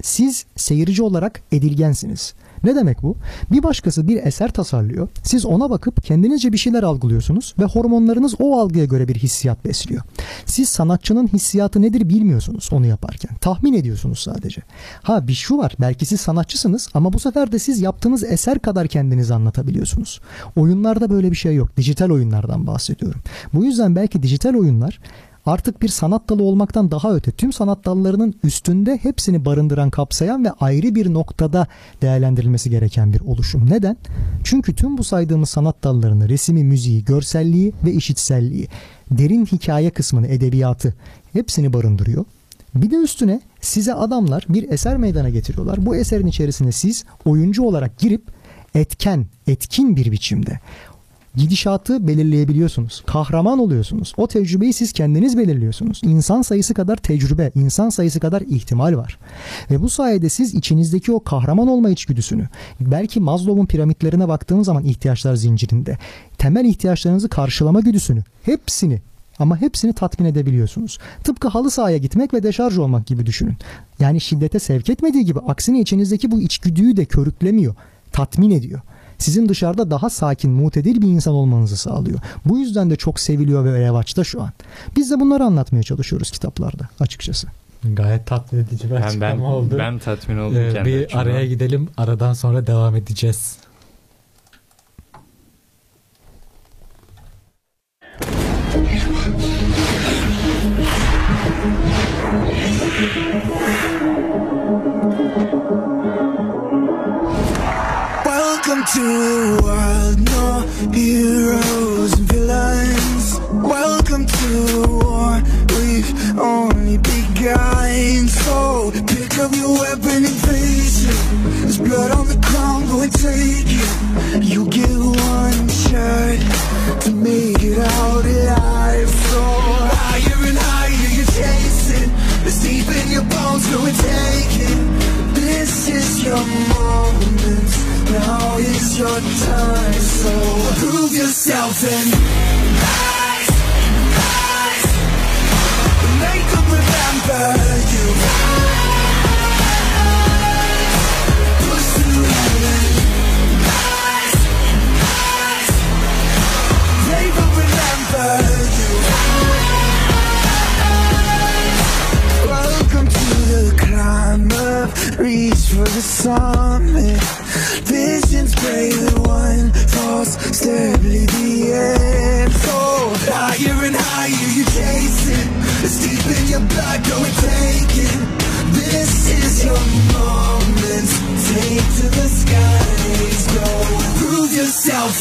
siz seyirci olarak edilgensiniz. Ne demek bu? Bir başkası bir eser tasarlıyor. Siz ona bakıp kendinizce bir şeyler algılıyorsunuz ve hormonlarınız o algıya göre bir hissiyat besliyor. Siz sanatçının hissiyatı nedir bilmiyorsunuz onu yaparken. Tahmin ediyorsunuz sadece. Ha bir şu var. Belki siz sanatçısınız ama bu sefer de siz yaptığınız eser kadar kendinizi anlatabiliyorsunuz. Oyunlarda böyle bir şey yok. Dijital oyunlardan bahsediyorum. Bu yüzden belki dijital oyunlar artık bir sanat dalı olmaktan daha öte tüm sanat dallarının üstünde hepsini barındıran, kapsayan ve ayrı bir noktada değerlendirilmesi gereken bir oluşum. Neden? Çünkü tüm bu saydığımız sanat dallarını, resimi, müziği, görselliği ve işitselliği, derin hikaye kısmını, edebiyatı hepsini barındırıyor. Bir de üstüne size adamlar bir eser meydana getiriyorlar. Bu eserin içerisine siz oyuncu olarak girip etken, etkin bir biçimde gidişatı belirleyebiliyorsunuz. Kahraman oluyorsunuz. O tecrübeyi siz kendiniz belirliyorsunuz. İnsan sayısı kadar tecrübe, insan sayısı kadar ihtimal var. Ve bu sayede siz içinizdeki o kahraman olma içgüdüsünü, belki Maslow'un piramitlerine baktığınız zaman ihtiyaçlar zincirinde temel ihtiyaçlarınızı karşılama güdüsünü, hepsini ama hepsini tatmin edebiliyorsunuz. Tıpkı halı sahaya gitmek ve deşarj olmak gibi düşünün. Yani şiddete sevk etmediği gibi aksine içinizdeki bu içgüdüyü de körüklemiyor, tatmin ediyor sizin dışarıda daha sakin, mutedil bir insan olmanızı sağlıyor. Bu yüzden de çok seviliyor ve revaçta şu an. Biz de bunları anlatmaya çalışıyoruz kitaplarda açıkçası. Gayet tatmin edici bir açıklama ben, oldu. Ben tatmin oldum ee, Bir açımdan. araya gidelim. Aradan sonra devam edeceğiz. To a world, no heroes and villains. Welcome to a war we've only begun. So pick up your weapon and face it. There's blood on the ground, go and take it. You get one shot to make it out alive. So higher and higher you're chasing. It's deep in your bones, go and take Your time. So prove yourself and rise, rise. Make them remember you. Push heaven. Rise, rise. Remember you. Welcome to the climb up, reach for the summit. Step lead the end. So higher and higher you chase it. It's deep in your blood, go and take it. This is your moment. Take to the skies, go prove yourself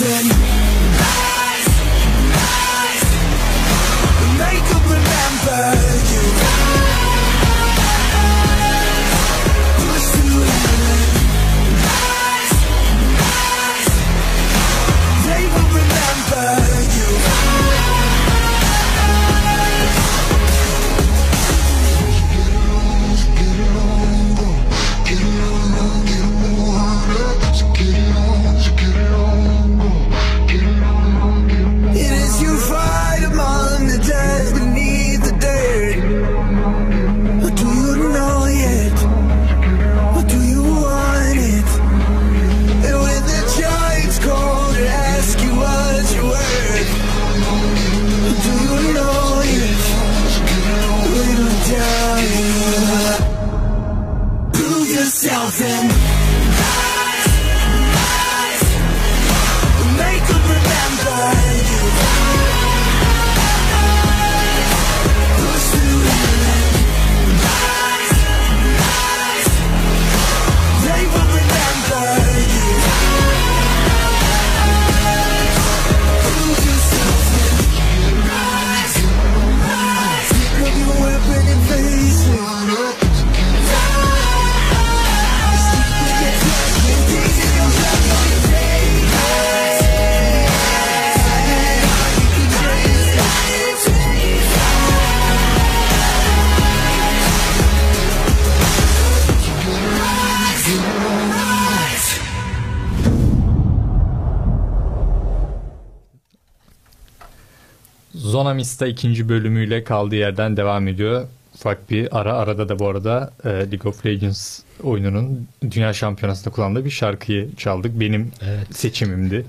Zonamista ikinci bölümüyle kaldığı yerden devam ediyor. Ufak bir ara arada da bu arada e, League of Legends oyununun Dünya Şampiyonası'nda kullandığı bir şarkıyı çaldık. Benim Evet. seçimimdi.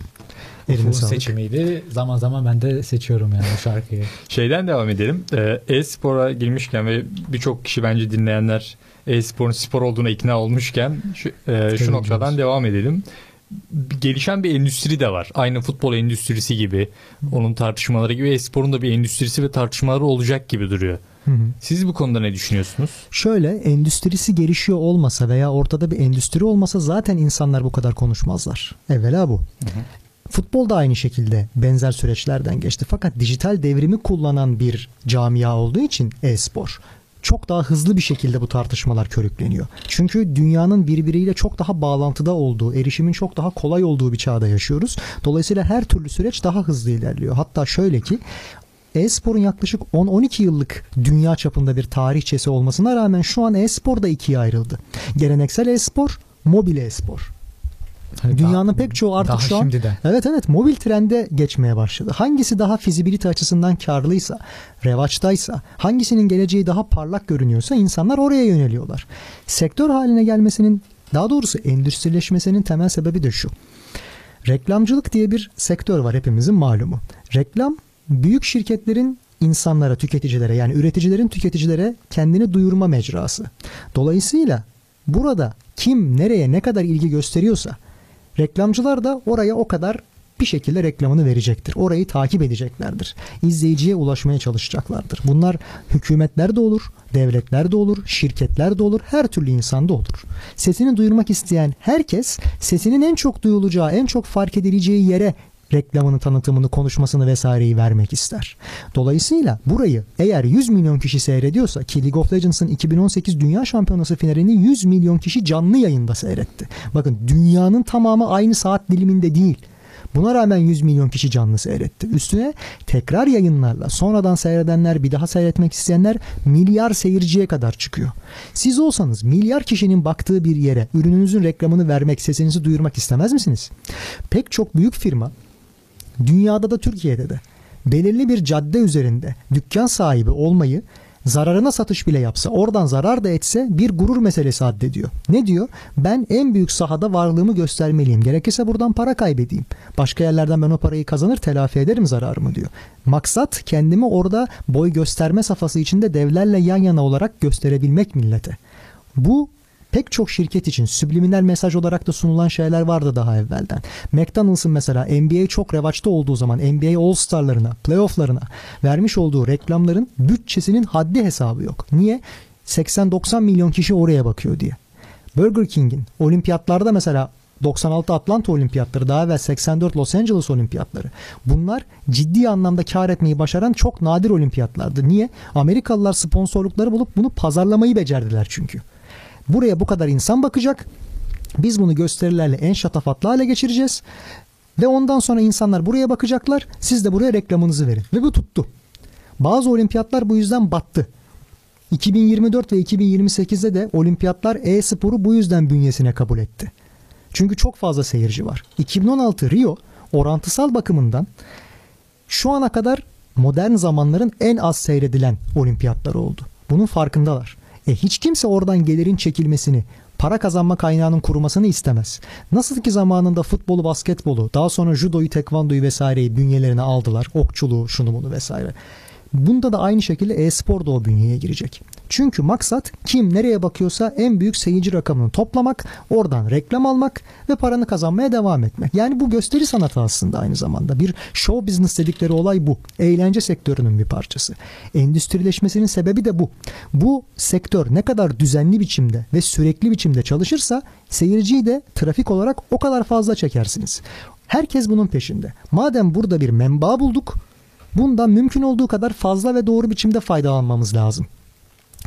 Sağlık. seçimiydi. Zaman zaman ben de seçiyorum yani bu şarkıyı. Şeyden devam edelim. Ee, E-spora girmişken ve birçok kişi bence dinleyenler e-sporun spor olduğuna ikna olmuşken şu, e, şu noktadan devam edelim. Gelişen bir endüstri de var. Aynı futbol endüstrisi gibi, onun tartışmaları gibi e-sporun da bir endüstrisi ve tartışmaları olacak gibi duruyor. Hı hı. Siz bu konuda ne düşünüyorsunuz? Şöyle endüstrisi gelişiyor olmasa veya ortada bir endüstri olmasa zaten insanlar bu kadar konuşmazlar. Evvela bu. Futbol da aynı şekilde benzer süreçlerden geçti. Fakat dijital devrimi kullanan bir camia olduğu için e-spor çok daha hızlı bir şekilde bu tartışmalar körükleniyor. Çünkü dünyanın birbiriyle çok daha bağlantıda olduğu, erişimin çok daha kolay olduğu bir çağda yaşıyoruz. Dolayısıyla her türlü süreç daha hızlı ilerliyor. Hatta şöyle ki e-sporun yaklaşık 10-12 yıllık dünya çapında bir tarihçesi olmasına rağmen şu an e-spor da ikiye ayrıldı. Geleneksel e-spor, mobil e-spor. Hani Dünyanın daha- pek çoğu artık daha şu an şimdiden. Evet evet mobil trende geçmeye başladı. Hangisi daha fizibilite açısından karlıysa, revaçtaysa, hangisinin geleceği daha parlak görünüyorsa insanlar oraya yöneliyorlar. Sektör haline gelmesinin daha doğrusu endüstrileşmesinin temel sebebi de şu. Reklamcılık diye bir sektör var hepimizin malumu. Reklam büyük şirketlerin insanlara, tüketicilere yani üreticilerin tüketicilere kendini duyurma mecrası. Dolayısıyla burada kim nereye ne kadar ilgi gösteriyorsa reklamcılar da oraya o kadar bir şekilde reklamını verecektir. Orayı takip edeceklerdir. İzleyiciye ulaşmaya çalışacaklardır. Bunlar hükümetler de olur, devletler de olur, şirketler de olur, her türlü insanda olur. Sesini duyurmak isteyen herkes sesinin en çok duyulacağı, en çok fark edileceği yere reklamını, tanıtımını, konuşmasını vesaireyi vermek ister. Dolayısıyla burayı eğer 100 milyon kişi seyrediyorsa ki League of Legends'ın 2018 Dünya Şampiyonası finalini 100 milyon kişi canlı yayında seyretti. Bakın dünyanın tamamı aynı saat diliminde değil. Buna rağmen 100 milyon kişi canlı seyretti. Üstüne tekrar yayınlarla sonradan seyredenler bir daha seyretmek isteyenler milyar seyirciye kadar çıkıyor. Siz olsanız milyar kişinin baktığı bir yere ürününüzün reklamını vermek, sesinizi duyurmak istemez misiniz? Pek çok büyük firma dünyada da Türkiye'de de belirli bir cadde üzerinde dükkan sahibi olmayı zararına satış bile yapsa oradan zarar da etse bir gurur meselesi addediyor. Ne diyor? Ben en büyük sahada varlığımı göstermeliyim. Gerekirse buradan para kaybedeyim. Başka yerlerden ben o parayı kazanır telafi ederim zararımı diyor. Maksat kendimi orada boy gösterme safhası içinde devlerle yan yana olarak gösterebilmek millete. Bu pek çok şirket için subliminal mesaj olarak da sunulan şeyler vardı daha evvelden. McDonald's'ın mesela NBA çok revaçta olduğu zaman NBA All-Star'larına, playoff'larına vermiş olduğu reklamların bütçesinin haddi hesabı yok. Niye? 80-90 milyon kişi oraya bakıyor diye. Burger King'in olimpiyatlarda mesela 96 Atlanta olimpiyatları daha evvel 84 Los Angeles olimpiyatları. Bunlar ciddi anlamda kar etmeyi başaran çok nadir olimpiyatlardı. Niye? Amerikalılar sponsorlukları bulup bunu pazarlamayı becerdiler çünkü. Buraya bu kadar insan bakacak. Biz bunu gösterilerle en şatafatlı hale geçireceğiz. Ve ondan sonra insanlar buraya bakacaklar. Siz de buraya reklamınızı verin. Ve bu tuttu. Bazı olimpiyatlar bu yüzden battı. 2024 ve 2028'de de olimpiyatlar e-sporu bu yüzden bünyesine kabul etti. Çünkü çok fazla seyirci var. 2016 Rio orantısal bakımından şu ana kadar modern zamanların en az seyredilen olimpiyatları oldu. Bunun farkındalar. E hiç kimse oradan gelirin çekilmesini, para kazanma kaynağının kurumasını istemez. Nasıl ki zamanında futbolu, basketbolu, daha sonra judoyu, tekvandoyu vesaireyi bünyelerine aldılar. Okçuluğu, şunu bunu vesaire. Bunda da aynı şekilde e-spor da o bünyeye girecek. Çünkü maksat kim nereye bakıyorsa en büyük seyirci rakamını toplamak, oradan reklam almak ve paranı kazanmaya devam etmek. Yani bu gösteri sanatı aslında aynı zamanda. Bir show business dedikleri olay bu. Eğlence sektörünün bir parçası. Endüstrileşmesinin sebebi de bu. Bu sektör ne kadar düzenli biçimde ve sürekli biçimde çalışırsa seyirciyi de trafik olarak o kadar fazla çekersiniz. Herkes bunun peşinde. Madem burada bir menba bulduk, bundan mümkün olduğu kadar fazla ve doğru biçimde faydalanmamız lazım.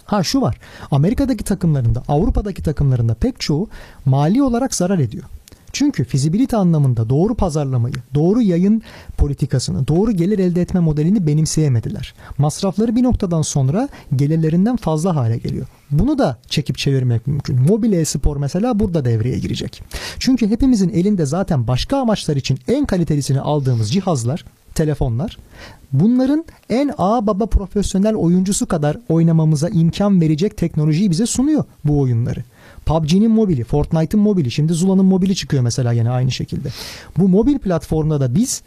Ha şu var. Amerika'daki takımlarında, Avrupa'daki takımlarında pek çoğu mali olarak zarar ediyor. Çünkü fizibilite anlamında doğru pazarlamayı, doğru yayın politikasını, doğru gelir elde etme modelini benimseyemediler. Masrafları bir noktadan sonra gelirlerinden fazla hale geliyor. Bunu da çekip çevirmek mümkün. Mobil e-spor mesela burada devreye girecek. Çünkü hepimizin elinde zaten başka amaçlar için en kalitelisini aldığımız cihazlar telefonlar. Bunların en ağ baba profesyonel oyuncusu kadar oynamamıza imkan verecek teknolojiyi bize sunuyor bu oyunları. PUBG'nin mobili, Fortnite'ın mobili, şimdi Zula'nın mobili çıkıyor mesela yine aynı şekilde. Bu mobil platformda da biz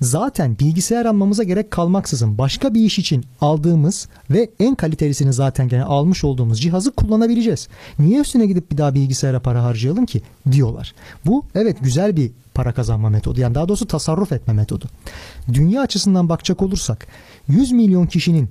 zaten bilgisayar almamıza gerek kalmaksızın başka bir iş için aldığımız ve en kalitelisini zaten gene almış olduğumuz cihazı kullanabileceğiz. Niye üstüne gidip bir daha bilgisayara para harcayalım ki diyorlar. Bu evet güzel bir para kazanma metodu. Yani daha doğrusu tasarruf etme metodu. Dünya açısından bakacak olursak 100 milyon kişinin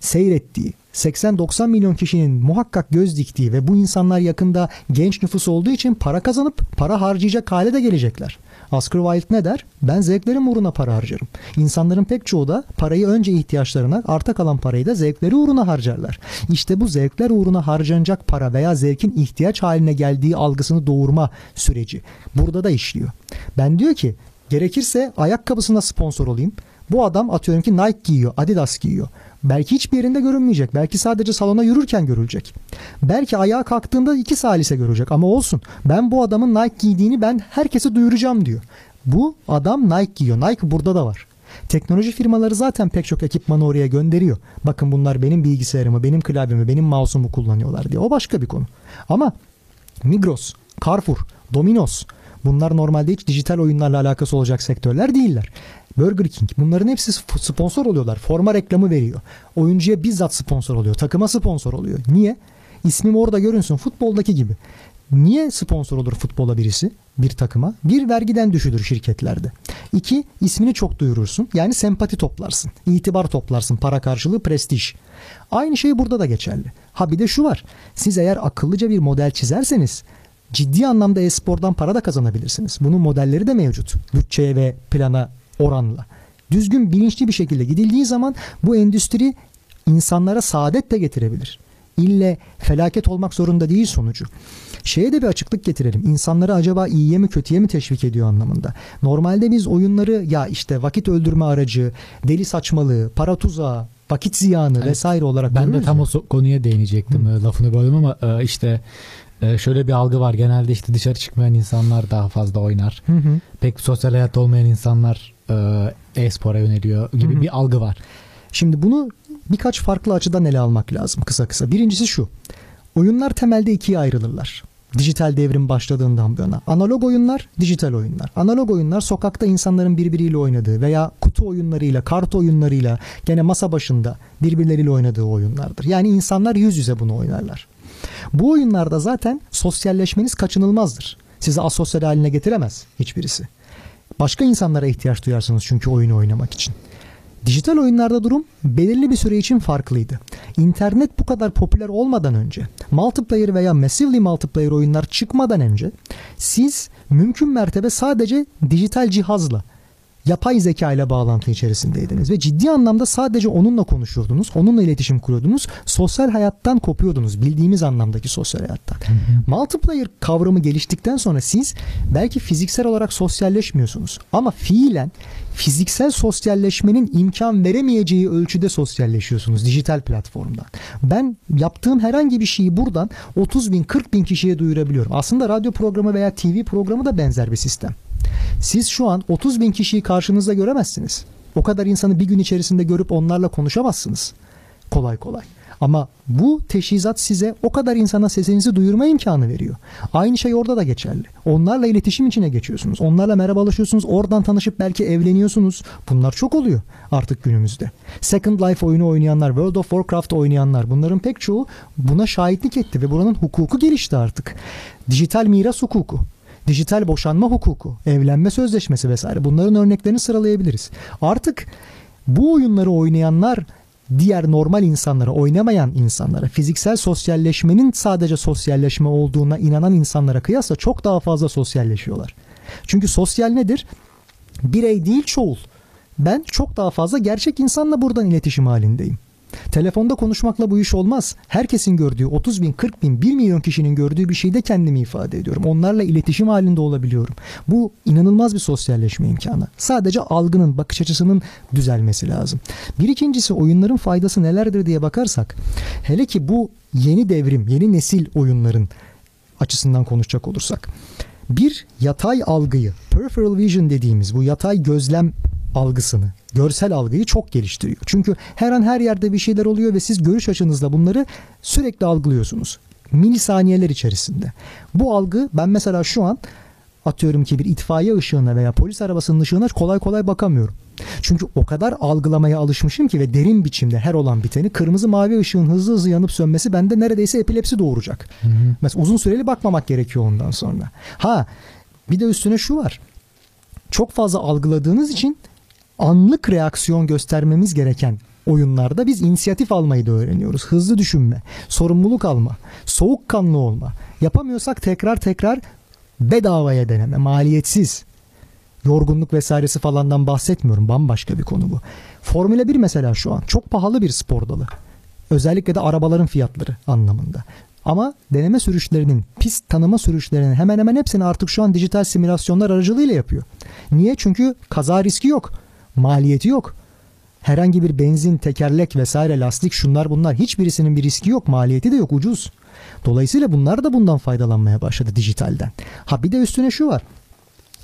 seyrettiği, 80-90 milyon kişinin muhakkak göz diktiği ve bu insanlar yakında genç nüfus olduğu için para kazanıp para harcayacak hale de gelecekler. Oscar Wilde ne der? Ben zevklerim uğruna para harcarım. İnsanların pek çoğu da parayı önce ihtiyaçlarına, arta kalan parayı da zevkleri uğruna harcarlar. İşte bu zevkler uğruna harcanacak para veya zevkin ihtiyaç haline geldiği algısını doğurma süreci burada da işliyor. Ben diyor ki gerekirse ayakkabısına sponsor olayım. Bu adam atıyorum ki Nike giyiyor, Adidas giyiyor. Belki hiçbir yerinde görünmeyecek. Belki sadece salona yürürken görülecek. Belki ayağa kalktığında iki salise görecek ama olsun. Ben bu adamın Nike giydiğini ben herkese duyuracağım diyor. Bu adam Nike giyiyor. Nike burada da var. Teknoloji firmaları zaten pek çok ekipmanı oraya gönderiyor. Bakın bunlar benim bilgisayarımı, benim klavyemi, benim mouse'umu kullanıyorlar diye. O başka bir konu. Ama Migros, Carrefour, Domino's bunlar normalde hiç dijital oyunlarla alakası olacak sektörler değiller. Burger King bunların hepsi sponsor oluyorlar. Forma reklamı veriyor. Oyuncuya bizzat sponsor oluyor. Takıma sponsor oluyor. Niye? İsmim orada görünsün futboldaki gibi. Niye sponsor olur futbola birisi? Bir takıma. Bir vergiden düşülür şirketlerde. İki ismini çok duyurursun. Yani sempati toplarsın. itibar toplarsın. Para karşılığı prestij. Aynı şey burada da geçerli. Ha bir de şu var. Siz eğer akıllıca bir model çizerseniz ciddi anlamda e-spordan para da kazanabilirsiniz. Bunun modelleri de mevcut. Bütçeye ve plana oranla. Düzgün bilinçli bir şekilde gidildiği zaman bu endüstri insanlara saadet de getirebilir. İlle felaket olmak zorunda değil sonucu. Şeye de bir açıklık getirelim. İnsanları acaba iyiye mi kötüye mi teşvik ediyor anlamında. Normalde biz oyunları ya işte vakit öldürme aracı, deli saçmalığı, para tuzağı, vakit ziyanı evet. vesaire olarak Ben de tam ya. o konuya değinecektim. Hı. Lafını böldüm ama e, işte e, şöyle bir algı var. Genelde işte dışarı çıkmayan insanlar daha fazla oynar. Hı hı. Pek sosyal hayat olmayan insanlar e, e-spora yöneliyor gibi Hı-hı. bir algı var. Şimdi bunu birkaç farklı açıdan ele almak lazım kısa kısa. Birincisi şu. Oyunlar temelde ikiye ayrılırlar. Dijital devrim başladığından bu yana. Analog oyunlar, dijital oyunlar. Analog oyunlar sokakta insanların birbiriyle oynadığı veya kutu oyunlarıyla, kart oyunlarıyla, gene masa başında birbirleriyle oynadığı oyunlardır. Yani insanlar yüz yüze bunu oynarlar. Bu oyunlarda zaten sosyalleşmeniz kaçınılmazdır. Sizi asosyal haline getiremez hiçbirisi. Başka insanlara ihtiyaç duyarsınız çünkü oyunu oynamak için. Dijital oyunlarda durum belirli bir süre için farklıydı. İnternet bu kadar popüler olmadan önce, multiplayer veya massively multiplayer oyunlar çıkmadan önce siz mümkün mertebe sadece dijital cihazla yapay zeka ile bağlantı içerisindeydiniz ve ciddi anlamda sadece onunla konuşuyordunuz, onunla iletişim kuruyordunuz, sosyal hayattan kopuyordunuz, bildiğimiz anlamdaki sosyal hayattan. Hı hı. Multiplayer kavramı geliştikten sonra siz belki fiziksel olarak sosyalleşmiyorsunuz ama fiilen fiziksel sosyalleşmenin imkan veremeyeceği ölçüde sosyalleşiyorsunuz dijital platformdan. Ben yaptığım herhangi bir şeyi buradan 30 bin 40 bin kişiye duyurabiliyorum. Aslında radyo programı veya TV programı da benzer bir sistem. Siz şu an 30 bin kişiyi karşınızda göremezsiniz. O kadar insanı bir gün içerisinde görüp onlarla konuşamazsınız. Kolay kolay. Ama bu teşhizat size o kadar insana sesinizi duyurma imkanı veriyor. Aynı şey orada da geçerli. Onlarla iletişim içine geçiyorsunuz. Onlarla merhabalaşıyorsunuz. Oradan tanışıp belki evleniyorsunuz. Bunlar çok oluyor artık günümüzde. Second Life oyunu oynayanlar, World of Warcraft oynayanlar bunların pek çoğu buna şahitlik etti ve buranın hukuku gelişti artık. Dijital miras hukuku dijital boşanma hukuku, evlenme sözleşmesi vesaire bunların örneklerini sıralayabiliriz. Artık bu oyunları oynayanlar diğer normal insanlara, oynamayan insanlara, fiziksel sosyalleşmenin sadece sosyalleşme olduğuna inanan insanlara kıyasla çok daha fazla sosyalleşiyorlar. Çünkü sosyal nedir? Birey değil çoğul. Ben çok daha fazla gerçek insanla buradan iletişim halindeyim. Telefonda konuşmakla bu iş olmaz. Herkesin gördüğü 30 bin, 40 bin, 1 milyon kişinin gördüğü bir şeyde kendimi ifade ediyorum. Onlarla iletişim halinde olabiliyorum. Bu inanılmaz bir sosyalleşme imkanı. Sadece algının, bakış açısının düzelmesi lazım. Bir ikincisi oyunların faydası nelerdir diye bakarsak hele ki bu yeni devrim, yeni nesil oyunların açısından konuşacak olursak bir yatay algıyı, peripheral vision dediğimiz bu yatay gözlem algısını, görsel algıyı çok geliştiriyor. Çünkü her an her yerde bir şeyler oluyor ve siz görüş açınızla bunları sürekli algılıyorsunuz. Milisaniyeler içerisinde. Bu algı ben mesela şu an atıyorum ki bir itfaiye ışığına veya polis arabasının ışığına kolay kolay bakamıyorum. Çünkü o kadar algılamaya alışmışım ki ve derin biçimde her olan biteni kırmızı mavi ışığın hızlı hızlı yanıp sönmesi bende neredeyse epilepsi doğuracak. Hı hı. Mesela uzun süreli bakmamak gerekiyor ondan sonra. Ha bir de üstüne şu var. Çok fazla algıladığınız için anlık reaksiyon göstermemiz gereken oyunlarda biz inisiyatif almayı da öğreniyoruz. Hızlı düşünme, sorumluluk alma, soğukkanlı olma. Yapamıyorsak tekrar tekrar bedavaya deneme, maliyetsiz. Yorgunluk vesairesi falandan bahsetmiyorum. Bambaşka bir konu bu. Formüle 1 mesela şu an çok pahalı bir spor dalı. Özellikle de arabaların fiyatları anlamında. Ama deneme sürüşlerinin, pist tanıma sürüşlerinin hemen hemen hepsini artık şu an dijital simülasyonlar aracılığıyla yapıyor. Niye? Çünkü kaza riski yok. Maliyeti yok. Herhangi bir benzin, tekerlek vesaire lastik şunlar bunlar hiçbirisinin bir riski yok. Maliyeti de yok ucuz. Dolayısıyla bunlar da bundan faydalanmaya başladı dijitalden. Ha bir de üstüne şu var.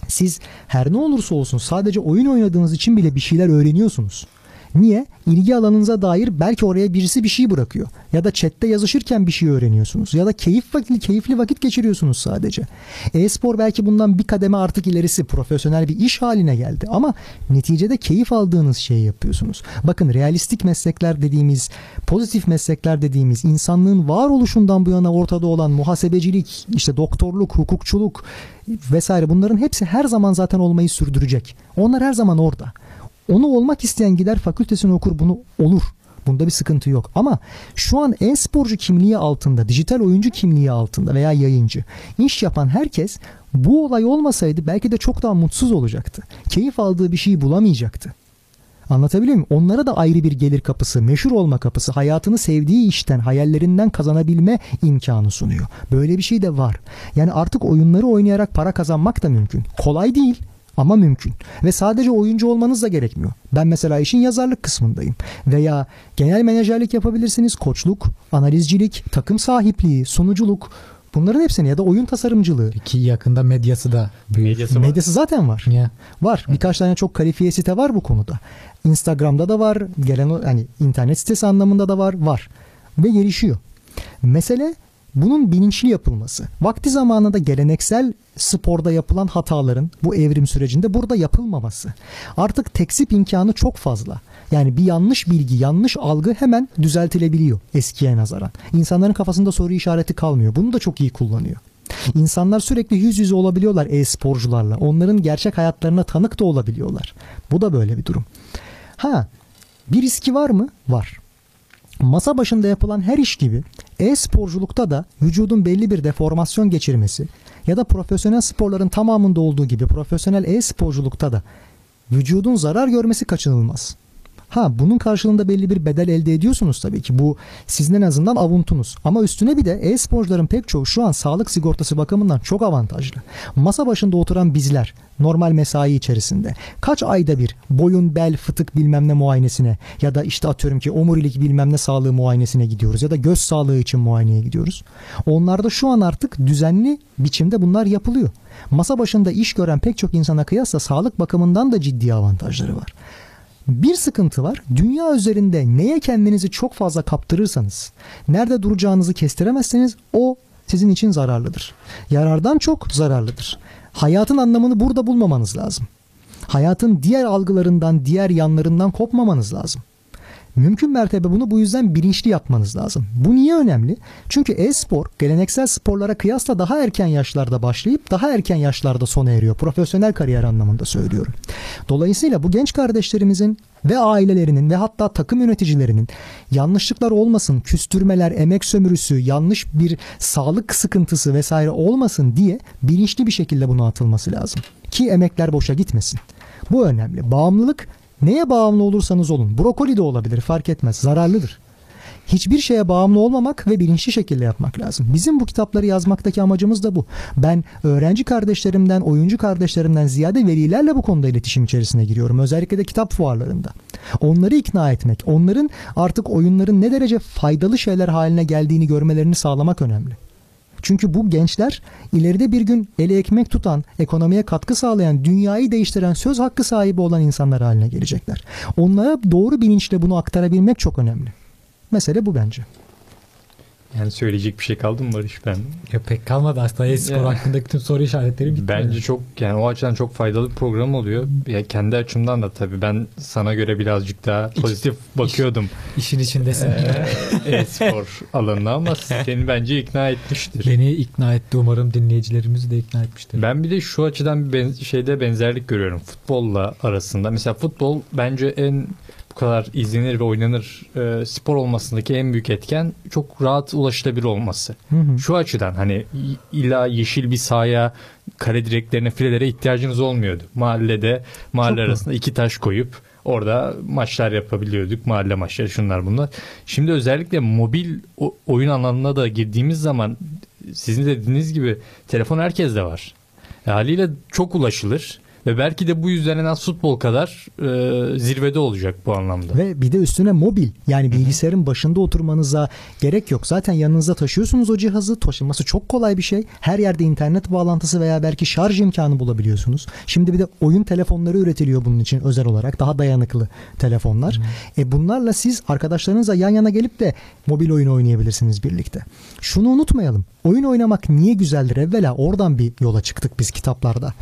Siz her ne olursa olsun sadece oyun oynadığınız için bile bir şeyler öğreniyorsunuz. Niye? İlgi alanınıza dair belki oraya birisi bir şey bırakıyor. Ya da chatte yazışırken bir şey öğreniyorsunuz. Ya da keyif vakit, keyifli vakit geçiriyorsunuz sadece. E-spor belki bundan bir kademe artık ilerisi profesyonel bir iş haline geldi. Ama neticede keyif aldığınız şeyi yapıyorsunuz. Bakın realistik meslekler dediğimiz, pozitif meslekler dediğimiz insanlığın varoluşundan bu yana ortada olan muhasebecilik, işte doktorluk, hukukçuluk vesaire bunların hepsi her zaman zaten olmayı sürdürecek. Onlar her zaman orada. Onu olmak isteyen gider fakültesini okur bunu olur. Bunda bir sıkıntı yok. Ama şu an e-sporcu kimliği altında, dijital oyuncu kimliği altında veya yayıncı iş yapan herkes bu olay olmasaydı belki de çok daha mutsuz olacaktı. Keyif aldığı bir şeyi bulamayacaktı. Anlatabiliyor muyum? Onlara da ayrı bir gelir kapısı, meşhur olma kapısı, hayatını sevdiği işten, hayallerinden kazanabilme imkanı sunuyor. Böyle bir şey de var. Yani artık oyunları oynayarak para kazanmak da mümkün. Kolay değil ama mümkün. Ve sadece oyuncu olmanız da gerekmiyor. Ben mesela işin yazarlık kısmındayım. Veya genel menajerlik yapabilirsiniz, koçluk, analizcilik, takım sahipliği, sunuculuk. Bunların hepsini ya da oyun tasarımcılığı. Ki yakında medyası da Medyası, var. medyası zaten var. Yeah. Var. Birkaç tane çok kalifiye site var bu konuda. Instagram'da da var. Gelen hani internet sitesi anlamında da var. Var. Ve gelişiyor. Mesele bunun bilinçli yapılması. Vakti zamanında geleneksel sporda yapılan hataların bu evrim sürecinde burada yapılmaması. Artık tekzip imkanı çok fazla. Yani bir yanlış bilgi, yanlış algı hemen düzeltilebiliyor eskiye nazaran. İnsanların kafasında soru işareti kalmıyor. Bunu da çok iyi kullanıyor. İnsanlar sürekli yüz yüze olabiliyorlar e-sporcularla. Onların gerçek hayatlarına tanık da olabiliyorlar. Bu da böyle bir durum. Ha, bir riski var mı? Var. Masa başında yapılan her iş gibi e-sporculukta da vücudun belli bir deformasyon geçirmesi ya da profesyonel sporların tamamında olduğu gibi profesyonel e-sporculukta da vücudun zarar görmesi kaçınılmaz. Ha bunun karşılığında belli bir bedel elde ediyorsunuz tabii ki. Bu sizin en azından avuntunuz. Ama üstüne bir de e-sporcuların pek çoğu şu an sağlık sigortası bakımından çok avantajlı. Masa başında oturan bizler normal mesai içerisinde kaç ayda bir boyun, bel, fıtık bilmem ne muayenesine ya da işte atıyorum ki omurilik bilmem ne sağlığı muayenesine gidiyoruz ya da göz sağlığı için muayeneye gidiyoruz. Onlarda şu an artık düzenli biçimde bunlar yapılıyor. Masa başında iş gören pek çok insana kıyasla sağlık bakımından da ciddi avantajları var. Bir sıkıntı var. Dünya üzerinde neye kendinizi çok fazla kaptırırsanız, nerede duracağınızı kestiremezseniz o sizin için zararlıdır. Yarardan çok zararlıdır. Hayatın anlamını burada bulmamanız lazım. Hayatın diğer algılarından, diğer yanlarından kopmamanız lazım. Mümkün mertebe bunu bu yüzden bilinçli yapmanız lazım. Bu niye önemli? Çünkü e-spor geleneksel sporlara kıyasla daha erken yaşlarda başlayıp daha erken yaşlarda sona eriyor. Profesyonel kariyer anlamında söylüyorum. Dolayısıyla bu genç kardeşlerimizin ve ailelerinin ve hatta takım yöneticilerinin yanlışlıklar olmasın, küstürmeler, emek sömürüsü, yanlış bir sağlık sıkıntısı vesaire olmasın diye bilinçli bir şekilde buna atılması lazım. Ki emekler boşa gitmesin. Bu önemli. Bağımlılık Neye bağımlı olursanız olun. Brokoli de olabilir fark etmez. Zararlıdır. Hiçbir şeye bağımlı olmamak ve bilinçli şekilde yapmak lazım. Bizim bu kitapları yazmaktaki amacımız da bu. Ben öğrenci kardeşlerimden, oyuncu kardeşlerimden ziyade velilerle bu konuda iletişim içerisine giriyorum. Özellikle de kitap fuarlarında. Onları ikna etmek, onların artık oyunların ne derece faydalı şeyler haline geldiğini görmelerini sağlamak önemli. Çünkü bu gençler ileride bir gün eli ekmek tutan, ekonomiye katkı sağlayan, dünyayı değiştiren söz hakkı sahibi olan insanlar haline gelecekler. Onlara doğru bilinçle bunu aktarabilmek çok önemli. Mesele bu bence. Yani söyleyecek bir şey kaldı mı Barış ben? Ya pek kalmadı aslında e-spor Ya. hakkındaki tüm soru işaretleri bitti. Bence çok yani o açıdan çok faydalı bir program oluyor. Ya kendi açımdan da tabii ben sana göre birazcık daha pozitif bakıyordum işin içindesin. Ee, e-spor alanına ama seni bence ikna etmiştir. Beni ikna etti umarım dinleyicilerimizi de ikna etmiştir. Ben bir de şu açıdan bir ben- şeyde benzerlik görüyorum futbolla arasında. Mesela futbol bence en bu kadar izlenir ve oynanır e, spor olmasındaki en büyük etken çok rahat ulaşılabilir olması. Hı hı. Şu açıdan hani illa yeşil bir sahaya, kare direklerine, filelere ihtiyacınız olmuyordu. Mahallede, mahalle Çok arasında iki taş koyup orada maçlar yapabiliyorduk. Mahalle maçları şunlar bunlar. Şimdi özellikle mobil oyun alanına da girdiğimiz zaman sizin de dediğiniz gibi telefon herkeste var. E, haliyle çok ulaşılır ve belki de bu yüzden en az futbol kadar e, zirvede olacak bu anlamda. Ve bir de üstüne mobil yani bilgisayarın başında oturmanıza gerek yok. Zaten yanınızda taşıyorsunuz o cihazı. Taşınması çok kolay bir şey. Her yerde internet bağlantısı veya belki şarj imkanı bulabiliyorsunuz. Şimdi bir de oyun telefonları üretiliyor bunun için özel olarak. Daha dayanıklı telefonlar. E bunlarla siz arkadaşlarınızla yan yana gelip de mobil oyun oynayabilirsiniz birlikte. Şunu unutmayalım. Oyun oynamak niye güzeldir? Evvela oradan bir yola çıktık biz kitaplarda.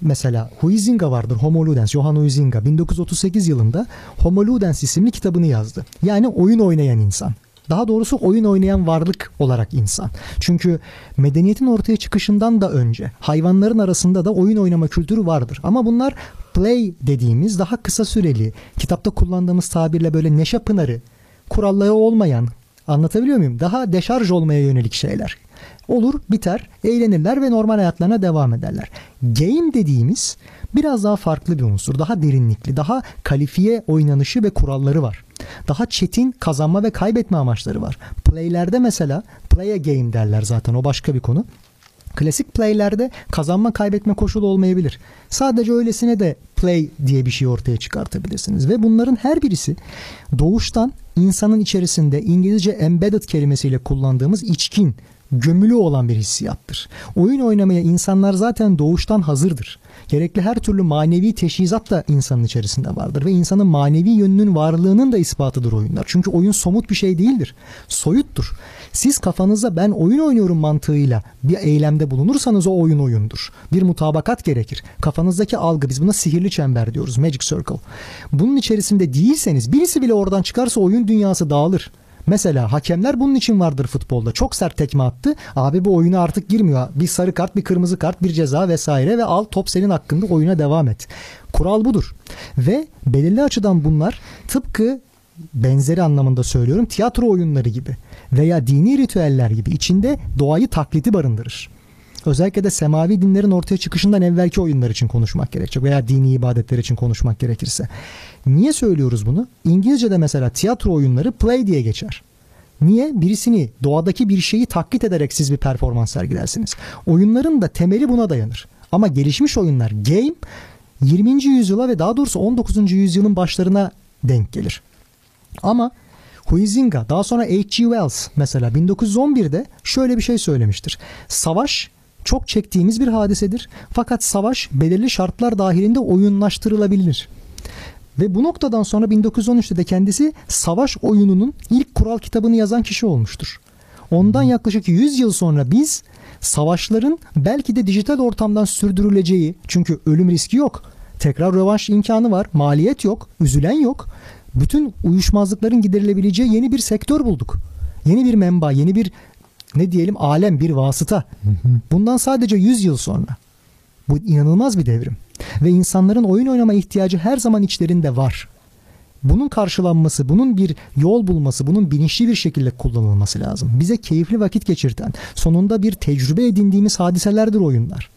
Mesela Huizinga vardır Homo Ludens, Johann Huizinga 1938 yılında Homo Ludens isimli kitabını yazdı. Yani oyun oynayan insan. Daha doğrusu oyun oynayan varlık olarak insan. Çünkü medeniyetin ortaya çıkışından da önce hayvanların arasında da oyun oynama kültürü vardır. Ama bunlar play dediğimiz daha kısa süreli, kitapta kullandığımız tabirle böyle neşe pınarı, kuralları olmayan, anlatabiliyor muyum? Daha deşarj olmaya yönelik şeyler. Olur, biter, eğlenirler ve normal hayatlarına devam ederler. Game dediğimiz biraz daha farklı bir unsur. Daha derinlikli, daha kalifiye oynanışı ve kuralları var. Daha çetin kazanma ve kaybetme amaçları var. Play'lerde mesela play a game derler zaten o başka bir konu. Klasik playlerde kazanma kaybetme koşulu olmayabilir. Sadece öylesine de play diye bir şey ortaya çıkartabilirsiniz. Ve bunların her birisi doğuştan insanın içerisinde İngilizce embedded kelimesiyle kullandığımız içkin, gömülü olan bir hissiyattır. Oyun oynamaya insanlar zaten doğuştan hazırdır. Gerekli her türlü manevi teşhizat da insanın içerisinde vardır ve insanın manevi yönünün varlığının da ispatıdır oyunlar. Çünkü oyun somut bir şey değildir. Soyuttur. Siz kafanızda ben oyun oynuyorum mantığıyla bir eylemde bulunursanız o oyun oyundur. Bir mutabakat gerekir. Kafanızdaki algı biz buna sihirli çember diyoruz. Magic Circle. Bunun içerisinde değilseniz birisi bile oradan çıkarsa oyun dünyası dağılır. Mesela hakemler bunun için vardır futbolda. Çok sert tekme attı. Abi bu oyuna artık girmiyor. Bir sarı kart, bir kırmızı kart, bir ceza vesaire ve al top senin hakkında oyuna devam et. Kural budur. Ve belirli açıdan bunlar tıpkı benzeri anlamında söylüyorum tiyatro oyunları gibi veya dini ritüeller gibi içinde doğayı taklidi barındırır. Özellikle de semavi dinlerin ortaya çıkışından evvelki oyunlar için konuşmak gerekecek veya dini ibadetler için konuşmak gerekirse. Niye söylüyoruz bunu? İngilizce'de mesela tiyatro oyunları play diye geçer. Niye? Birisini doğadaki bir şeyi taklit ederek siz bir performans sergilersiniz. Oyunların da temeli buna dayanır. Ama gelişmiş oyunlar game 20. yüzyıla ve daha doğrusu 19. yüzyılın başlarına denk gelir. Ama Huizinga daha sonra H.G. Wells mesela 1911'de şöyle bir şey söylemiştir. Savaş çok çektiğimiz bir hadisedir. Fakat savaş belirli şartlar dahilinde oyunlaştırılabilir. Ve bu noktadan sonra 1913'te de kendisi savaş oyununun ilk kural kitabını yazan kişi olmuştur. Ondan yaklaşık 100 yıl sonra biz savaşların belki de dijital ortamdan sürdürüleceği çünkü ölüm riski yok. Tekrar rövanş imkanı var. Maliyet yok. Üzülen yok. Bütün uyuşmazlıkların giderilebileceği yeni bir sektör bulduk. Yeni bir menba, yeni bir ne diyelim alem, bir vasıta. Bundan sadece 100 yıl sonra. Bu inanılmaz bir devrim. Ve insanların oyun oynama ihtiyacı her zaman içlerinde var. Bunun karşılanması, bunun bir yol bulması, bunun bilinçli bir şekilde kullanılması lazım. Bize keyifli vakit geçirten, sonunda bir tecrübe edindiğimiz hadiselerdir oyunlar.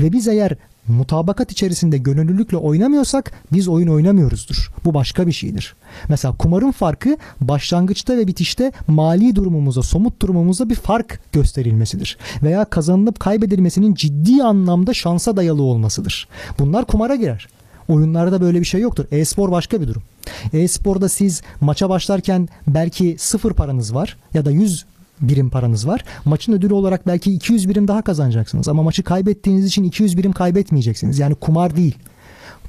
Ve biz eğer mutabakat içerisinde gönüllülükle oynamıyorsak biz oyun oynamıyoruzdur. Bu başka bir şeydir. Mesela kumarın farkı başlangıçta ve bitişte mali durumumuza, somut durumumuza bir fark gösterilmesidir. Veya kazanılıp kaybedilmesinin ciddi anlamda şansa dayalı olmasıdır. Bunlar kumara girer. Oyunlarda böyle bir şey yoktur. E-spor başka bir durum. E-sporda siz maça başlarken belki sıfır paranız var ya da 100 birim paranız var. Maçın ödülü olarak belki 200 birim daha kazanacaksınız ama maçı kaybettiğiniz için 200 birim kaybetmeyeceksiniz. Yani kumar değil.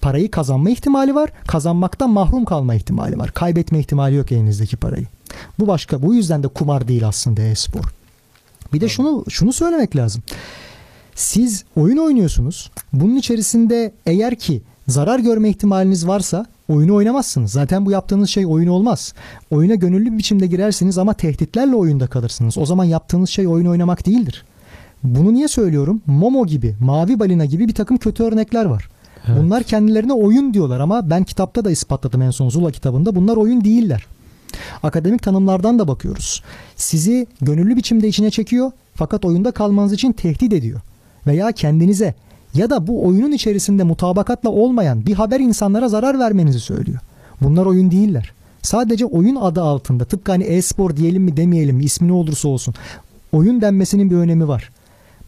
Parayı kazanma ihtimali var. Kazanmaktan mahrum kalma ihtimali var. Kaybetme ihtimali yok elinizdeki parayı. Bu başka. Bu yüzden de kumar değil aslında e-spor. Bir de şunu şunu söylemek lazım. Siz oyun oynuyorsunuz. Bunun içerisinde eğer ki zarar görme ihtimaliniz varsa oyunu oynamazsınız. Zaten bu yaptığınız şey oyun olmaz. Oyuna gönüllü bir biçimde girersiniz ama tehditlerle oyunda kalırsınız. O zaman yaptığınız şey oyun oynamak değildir. Bunu niye söylüyorum? Momo gibi, Mavi Balina gibi bir takım kötü örnekler var. Evet. Bunlar kendilerine oyun diyorlar ama ben kitapta da ispatladım en son Zula kitabında. Bunlar oyun değiller. Akademik tanımlardan da bakıyoruz. Sizi gönüllü biçimde içine çekiyor fakat oyunda kalmanız için tehdit ediyor. Veya kendinize ya da bu oyunun içerisinde mutabakatla olmayan bir haber insanlara zarar vermenizi söylüyor. Bunlar oyun değiller. Sadece oyun adı altında tıpkı hani e-spor diyelim mi demeyelim mi ismi ne olursa olsun oyun denmesinin bir önemi var.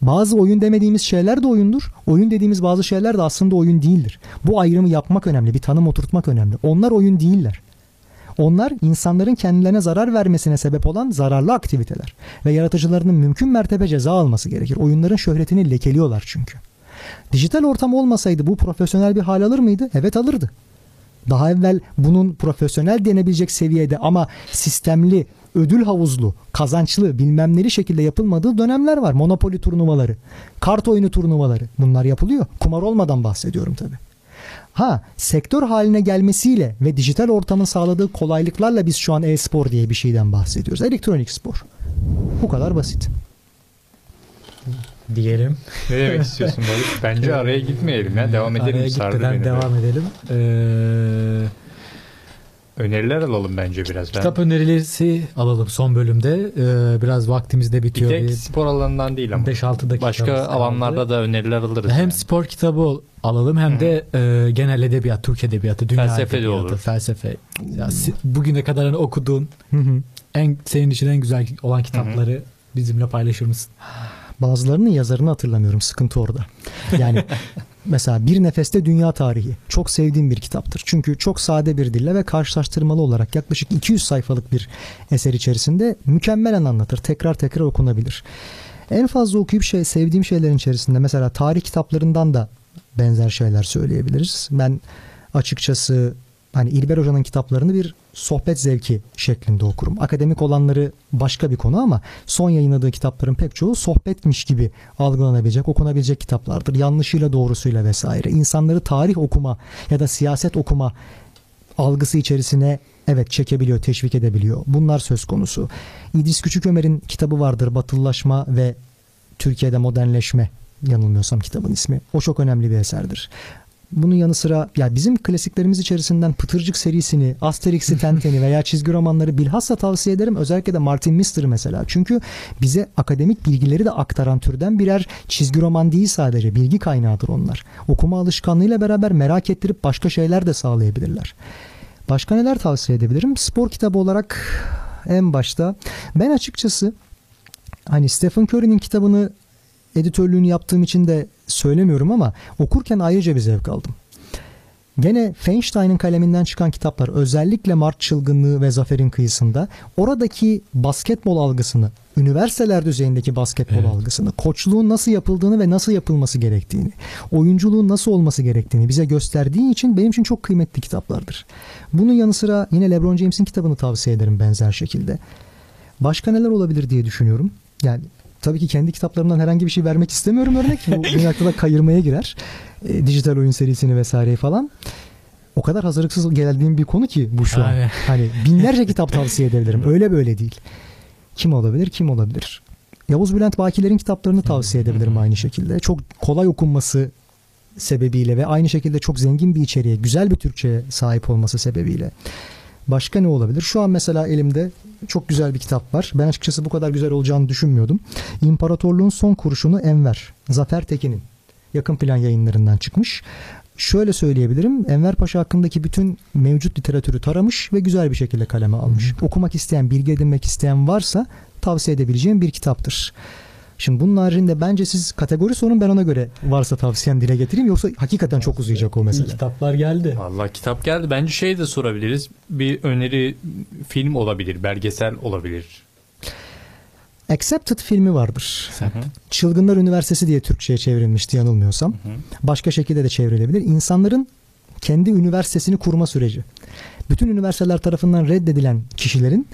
Bazı oyun demediğimiz şeyler de oyundur. Oyun dediğimiz bazı şeyler de aslında oyun değildir. Bu ayrımı yapmak önemli. Bir tanım oturtmak önemli. Onlar oyun değiller. Onlar insanların kendilerine zarar vermesine sebep olan zararlı aktiviteler ve yaratıcılarının mümkün mertebe ceza alması gerekir. Oyunların şöhretini lekeliyorlar çünkü. Dijital ortam olmasaydı bu profesyonel bir hal alır mıydı? Evet alırdı. Daha evvel bunun profesyonel denebilecek seviyede ama sistemli, ödül havuzlu, kazançlı bilmem neli şekilde yapılmadığı dönemler var. Monopoly turnuvaları, kart oyunu turnuvaları bunlar yapılıyor. Kumar olmadan bahsediyorum tabii. Ha sektör haline gelmesiyle ve dijital ortamın sağladığı kolaylıklarla biz şu an e-spor diye bir şeyden bahsediyoruz. Elektronik spor. Bu kadar basit. Diyelim. Ne demek istiyorsun Barış? Bence araya gitmeyelim ya. Devam edelim. Araya Sardı gitmeden beni de. devam edelim. Ee, Öneriler alalım bence biraz. Ben kitap önerilerisi alalım son bölümde. Ee, biraz vaktimiz de bir bitiyor. tek Bir spor alanından değil ama. 5-6 dakika. Başka alanlarda da öneriler alırız. hem yani. spor kitabı ol- alalım hem de e, genel edebiyat, Türk edebiyatı, dünya Felsefe de edebiyatı, olur. felsefe. Ya, bugüne kadar hani okuduğun en senin için en güzel olan kitapları bizimle paylaşır mısın? Bazılarının yazarını hatırlamıyorum. Sıkıntı orada. Yani mesela Bir Nefeste Dünya Tarihi. Çok sevdiğim bir kitaptır. Çünkü çok sade bir dille ve karşılaştırmalı olarak yaklaşık 200 sayfalık bir eser içerisinde mükemmelen anlatır. Tekrar tekrar okunabilir. En fazla okuyup şey sevdiğim şeylerin içerisinde mesela tarih kitaplarından da benzer şeyler söyleyebiliriz. Ben açıkçası hani İlber Hoca'nın kitaplarını bir sohbet zevki şeklinde okurum. Akademik olanları başka bir konu ama son yayınladığı kitapların pek çoğu sohbetmiş gibi algılanabilecek, okunabilecek kitaplardır. Yanlışıyla doğrusuyla vesaire. İnsanları tarih okuma ya da siyaset okuma algısı içerisine evet çekebiliyor, teşvik edebiliyor. Bunlar söz konusu. İdris Küçükömer'in kitabı vardır Batılılaşma ve Türkiye'de Modernleşme yanılmıyorsam kitabın ismi. O çok önemli bir eserdir. Bunun yanı sıra ya bizim klasiklerimiz içerisinden Pıtırcık serisini, Asterix'i, Tenten'i veya çizgi romanları bilhassa tavsiye ederim. Özellikle de Martin Mister'ı mesela. Çünkü bize akademik bilgileri de aktaran türden birer çizgi roman değil sadece. Bilgi kaynağıdır onlar. Okuma alışkanlığıyla beraber merak ettirip başka şeyler de sağlayabilirler. Başka neler tavsiye edebilirim? Spor kitabı olarak en başta ben açıkçası hani Stephen Curry'nin kitabını editörlüğünü yaptığım için de söylemiyorum ama okurken ayrıca bir zevk aldım. Gene Feinstein'ın kaleminden çıkan kitaplar özellikle Mart Çılgınlığı ve Zafer'in Kıyısında oradaki basketbol algısını, üniversiteler düzeyindeki basketbol Evet. algısını, koçluğun nasıl yapıldığını ve nasıl yapılması gerektiğini, oyunculuğun nasıl olması gerektiğini bize gösterdiği için benim için çok kıymetli kitaplardır. Bunun yanı sıra yine LeBron James'in kitabını tavsiye ederim benzer şekilde. Başka neler olabilir diye düşünüyorum. Yani tabii ki kendi kitaplarımdan herhangi bir şey vermek istemiyorum örnek. Bu bir noktada kayırmaya girer. E, dijital oyun serisini vesaireyi falan. O kadar hazırlıksız geldiğim bir konu ki bu şu an. Yani. Hani binlerce kitap tavsiye edebilirim. Öyle böyle değil. Kim olabilir? Kim olabilir? Yavuz Bülent Bakiler'in kitaplarını tavsiye edebilirim aynı şekilde. Çok kolay okunması sebebiyle ve aynı şekilde çok zengin bir içeriğe, güzel bir Türkçe'ye sahip olması sebebiyle. Başka ne olabilir? Şu an mesela elimde çok güzel bir kitap var. Ben açıkçası bu kadar güzel olacağını düşünmüyordum. İmparatorluğun Son Kurşunu Enver. Zafer Tekin'in yakın plan yayınlarından çıkmış. Şöyle söyleyebilirim. Enver Paşa hakkındaki bütün mevcut literatürü taramış ve güzel bir şekilde kaleme almış. Okumak isteyen, bilgi edinmek isteyen varsa tavsiye edebileceğim bir kitaptır. Şimdi bunun haricinde bence siz kategori sorun ben ona göre varsa tavsiyem dile getireyim yoksa hakikaten çok uzayacak o İyi mesele. kitaplar geldi. Vallahi kitap geldi. Bence şey de sorabiliriz. Bir öneri film olabilir, belgesel olabilir. Accepted filmi vardır. Sen- Çılgınlar Üniversitesi diye Türkçe'ye çevrilmişti yanılmıyorsam. Hı hı. Başka şekilde de çevrilebilir. İnsanların kendi üniversitesini kurma süreci. Bütün üniversiteler tarafından reddedilen kişilerin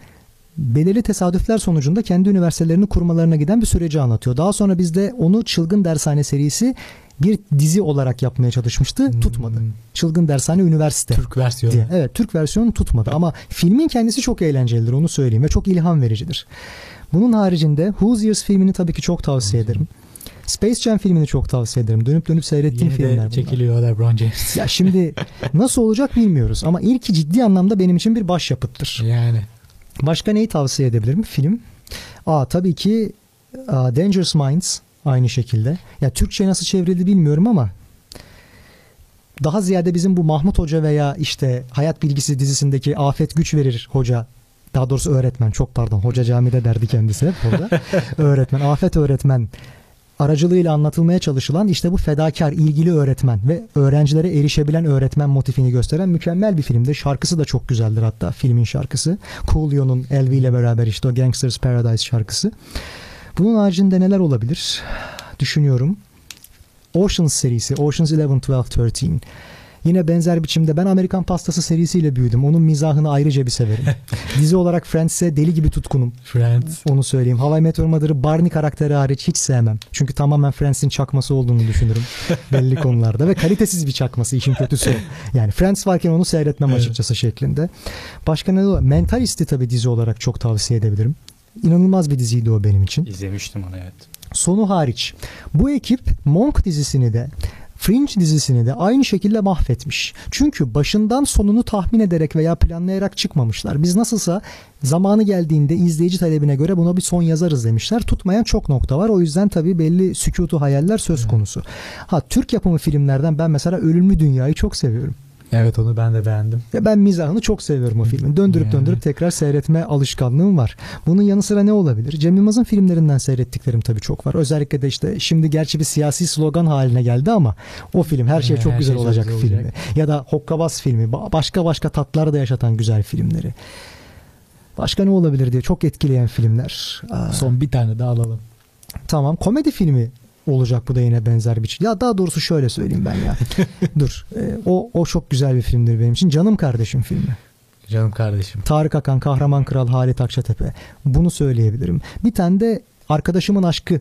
belirli tesadüfler sonucunda kendi üniversitelerini kurmalarına giden bir süreci anlatıyor. Daha sonra bizde onu Çılgın Dershane serisi bir dizi olarak yapmaya çalışmıştı. Hmm. Tutmadı. Çılgın Dershane Üniversite Türk versiyonu. diye. Evet Türk versiyonu tutmadı ama filmin kendisi çok eğlencelidir onu söyleyeyim ve çok ilham vericidir. Bunun haricinde Hoosiers filmini tabii ki çok tavsiye ederim. Space Jam filmini çok tavsiye ederim. Dönüp dönüp seyrettiğim Yeni filmler bunlar. çekiliyor LeBron James. Ya şimdi nasıl olacak bilmiyoruz ama ilki ciddi anlamda benim için bir başyapıttır. Yani. Başka neyi tavsiye edebilirim? Film. Aa tabii ki aa, Dangerous Minds aynı şekilde. Ya Türkçe nasıl çevrildi bilmiyorum ama daha ziyade bizim bu Mahmut Hoca veya işte Hayat Bilgisi dizisindeki Afet Güç Verir Hoca daha doğrusu öğretmen çok pardon hoca camide derdi kendisi hep orada. öğretmen Afet öğretmen aracılığıyla anlatılmaya çalışılan işte bu fedakar, ilgili öğretmen ve öğrencilere erişebilen öğretmen motifini gösteren mükemmel bir filmdir. Şarkısı da çok güzeldir hatta filmin şarkısı. Coolio'nun Elvi ile beraber işte o Gangsters Paradise şarkısı. Bunun haricinde neler olabilir? Düşünüyorum. Oceans serisi, Oceans 11, 12, 13. Yine benzer biçimde ben Amerikan Pastası serisiyle büyüdüm. Onun mizahını ayrıca bir severim. Dizi olarak Friends'e deli gibi tutkunum. Friends. Onu söyleyeyim. How I Met Your Mother'ı Barney karakteri hariç hiç sevmem. Çünkü tamamen Friends'in çakması olduğunu düşünürüm. belli konularda. Ve kalitesiz bir çakması işin kötüsü. Yani Friends varken onu seyretmem Evet. açıkçası şeklinde. Başka ne var? Mentalist'i tabii dizi olarak çok tavsiye edebilirim. İnanılmaz bir diziydi o benim için. İzlemiştim onu evet. Sonu hariç. Bu ekip Monk dizisini de Fringe dizisini de aynı şekilde mahvetmiş. Çünkü başından sonunu tahmin ederek veya planlayarak çıkmamışlar. Biz nasılsa zamanı geldiğinde izleyici talebine göre buna bir son yazarız demişler. Tutmayan çok nokta var. O yüzden tabii belli sükutu hayaller söz konusu. Ha Türk yapımı filmlerden ben mesela Ölümlü Dünya'yı çok seviyorum. Evet onu ben de beğendim. Ve ben mizahını çok seviyorum o filmin. Döndürüp Yani. döndürüp tekrar seyretme alışkanlığım var. Bunun yanı sıra ne olabilir? Cem Yılmaz'ın filmlerinden seyrettiklerim tabii çok var. Özellikle de işte şimdi gerçi bir siyasi slogan haline geldi ama o film her şey çok her güzel şey çok olacak güzel filmi. olacak. Ya da Hokkabaz filmi. Ba- Başka başka tatlar da yaşatan güzel filmleri. Başka ne olabilir diye çok etkileyen filmler. Aa, Son bir tane daha alalım. Tamam komedi filmi olacak bu da yine benzer bir şey. Ya daha doğrusu şöyle söyleyeyim ben ya. Dur. Ee, o o çok güzel bir filmdir benim için. Canım kardeşim filmi. Canım kardeşim. Tarık Akan, Kahraman Kral, Halit Akçatepe. Bunu söyleyebilirim. Bir tane de Arkadaşımın Aşkı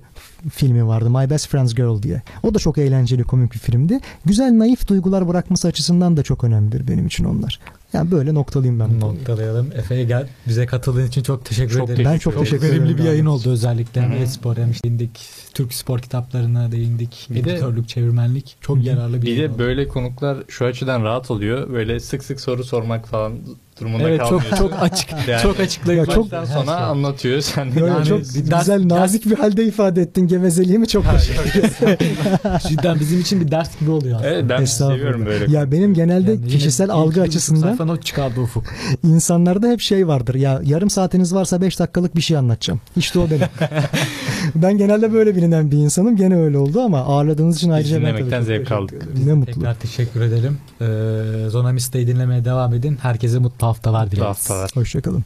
filmi vardı. My Best Friend's Girl diye. O da çok eğlenceli komik bir filmdi. Güzel naif duygular bırakması açısından da çok önemlidir benim için onlar. Yani böyle noktalayayım ben. Noktalayalım. Efe'ye gel. Bize katıldığın için çok teşekkür Çok ederim. Ben çok teşekkür verimli ederim bir yayın oldu özellikle. Hem Hı hı. e-spor hem işte değindik. Türk spor kitaplarına değindik. Bir de- Editörlük, çevirmenlik. Çok yararlı bir Bir de oldu. böyle konuklar şu açıdan rahat oluyor. Böyle sık sık soru sormak falan durumunda Evet çok kalmıyorsun. çok açık. Yani çok açıklayıcı. Ya çok- sona şey. anlatıyor. Sen de Böyle Yani çok bir ders- güzel nazik bir halde ifade ettin gevezeliğimi çok ederim. Cidden bizim için bir ders gibi oluyor aslında. Evet ben seviyorum böyle. Ya benim genelde Yani kişisel algı bir açısından Sayfa not çıkardı Ufuk. insanlarda hep şey vardır. Ya yarım saatiniz varsa 5 dakikalık bir şey anlatacağım. İşte o benim. ben genelde böyle bilinen bir insanım. Gene öyle oldu ama ağırladığınız için ayrıca ben tabii dinlemekten çok zevk teşekkür aldık. ederim. Ne mutlu. Tekrar teşekkür edelim. Ee, Zona Mista'yı dinlemeye devam edin. Herkese mutlu haftalar dileriz. haftalar. Hoşçakalın.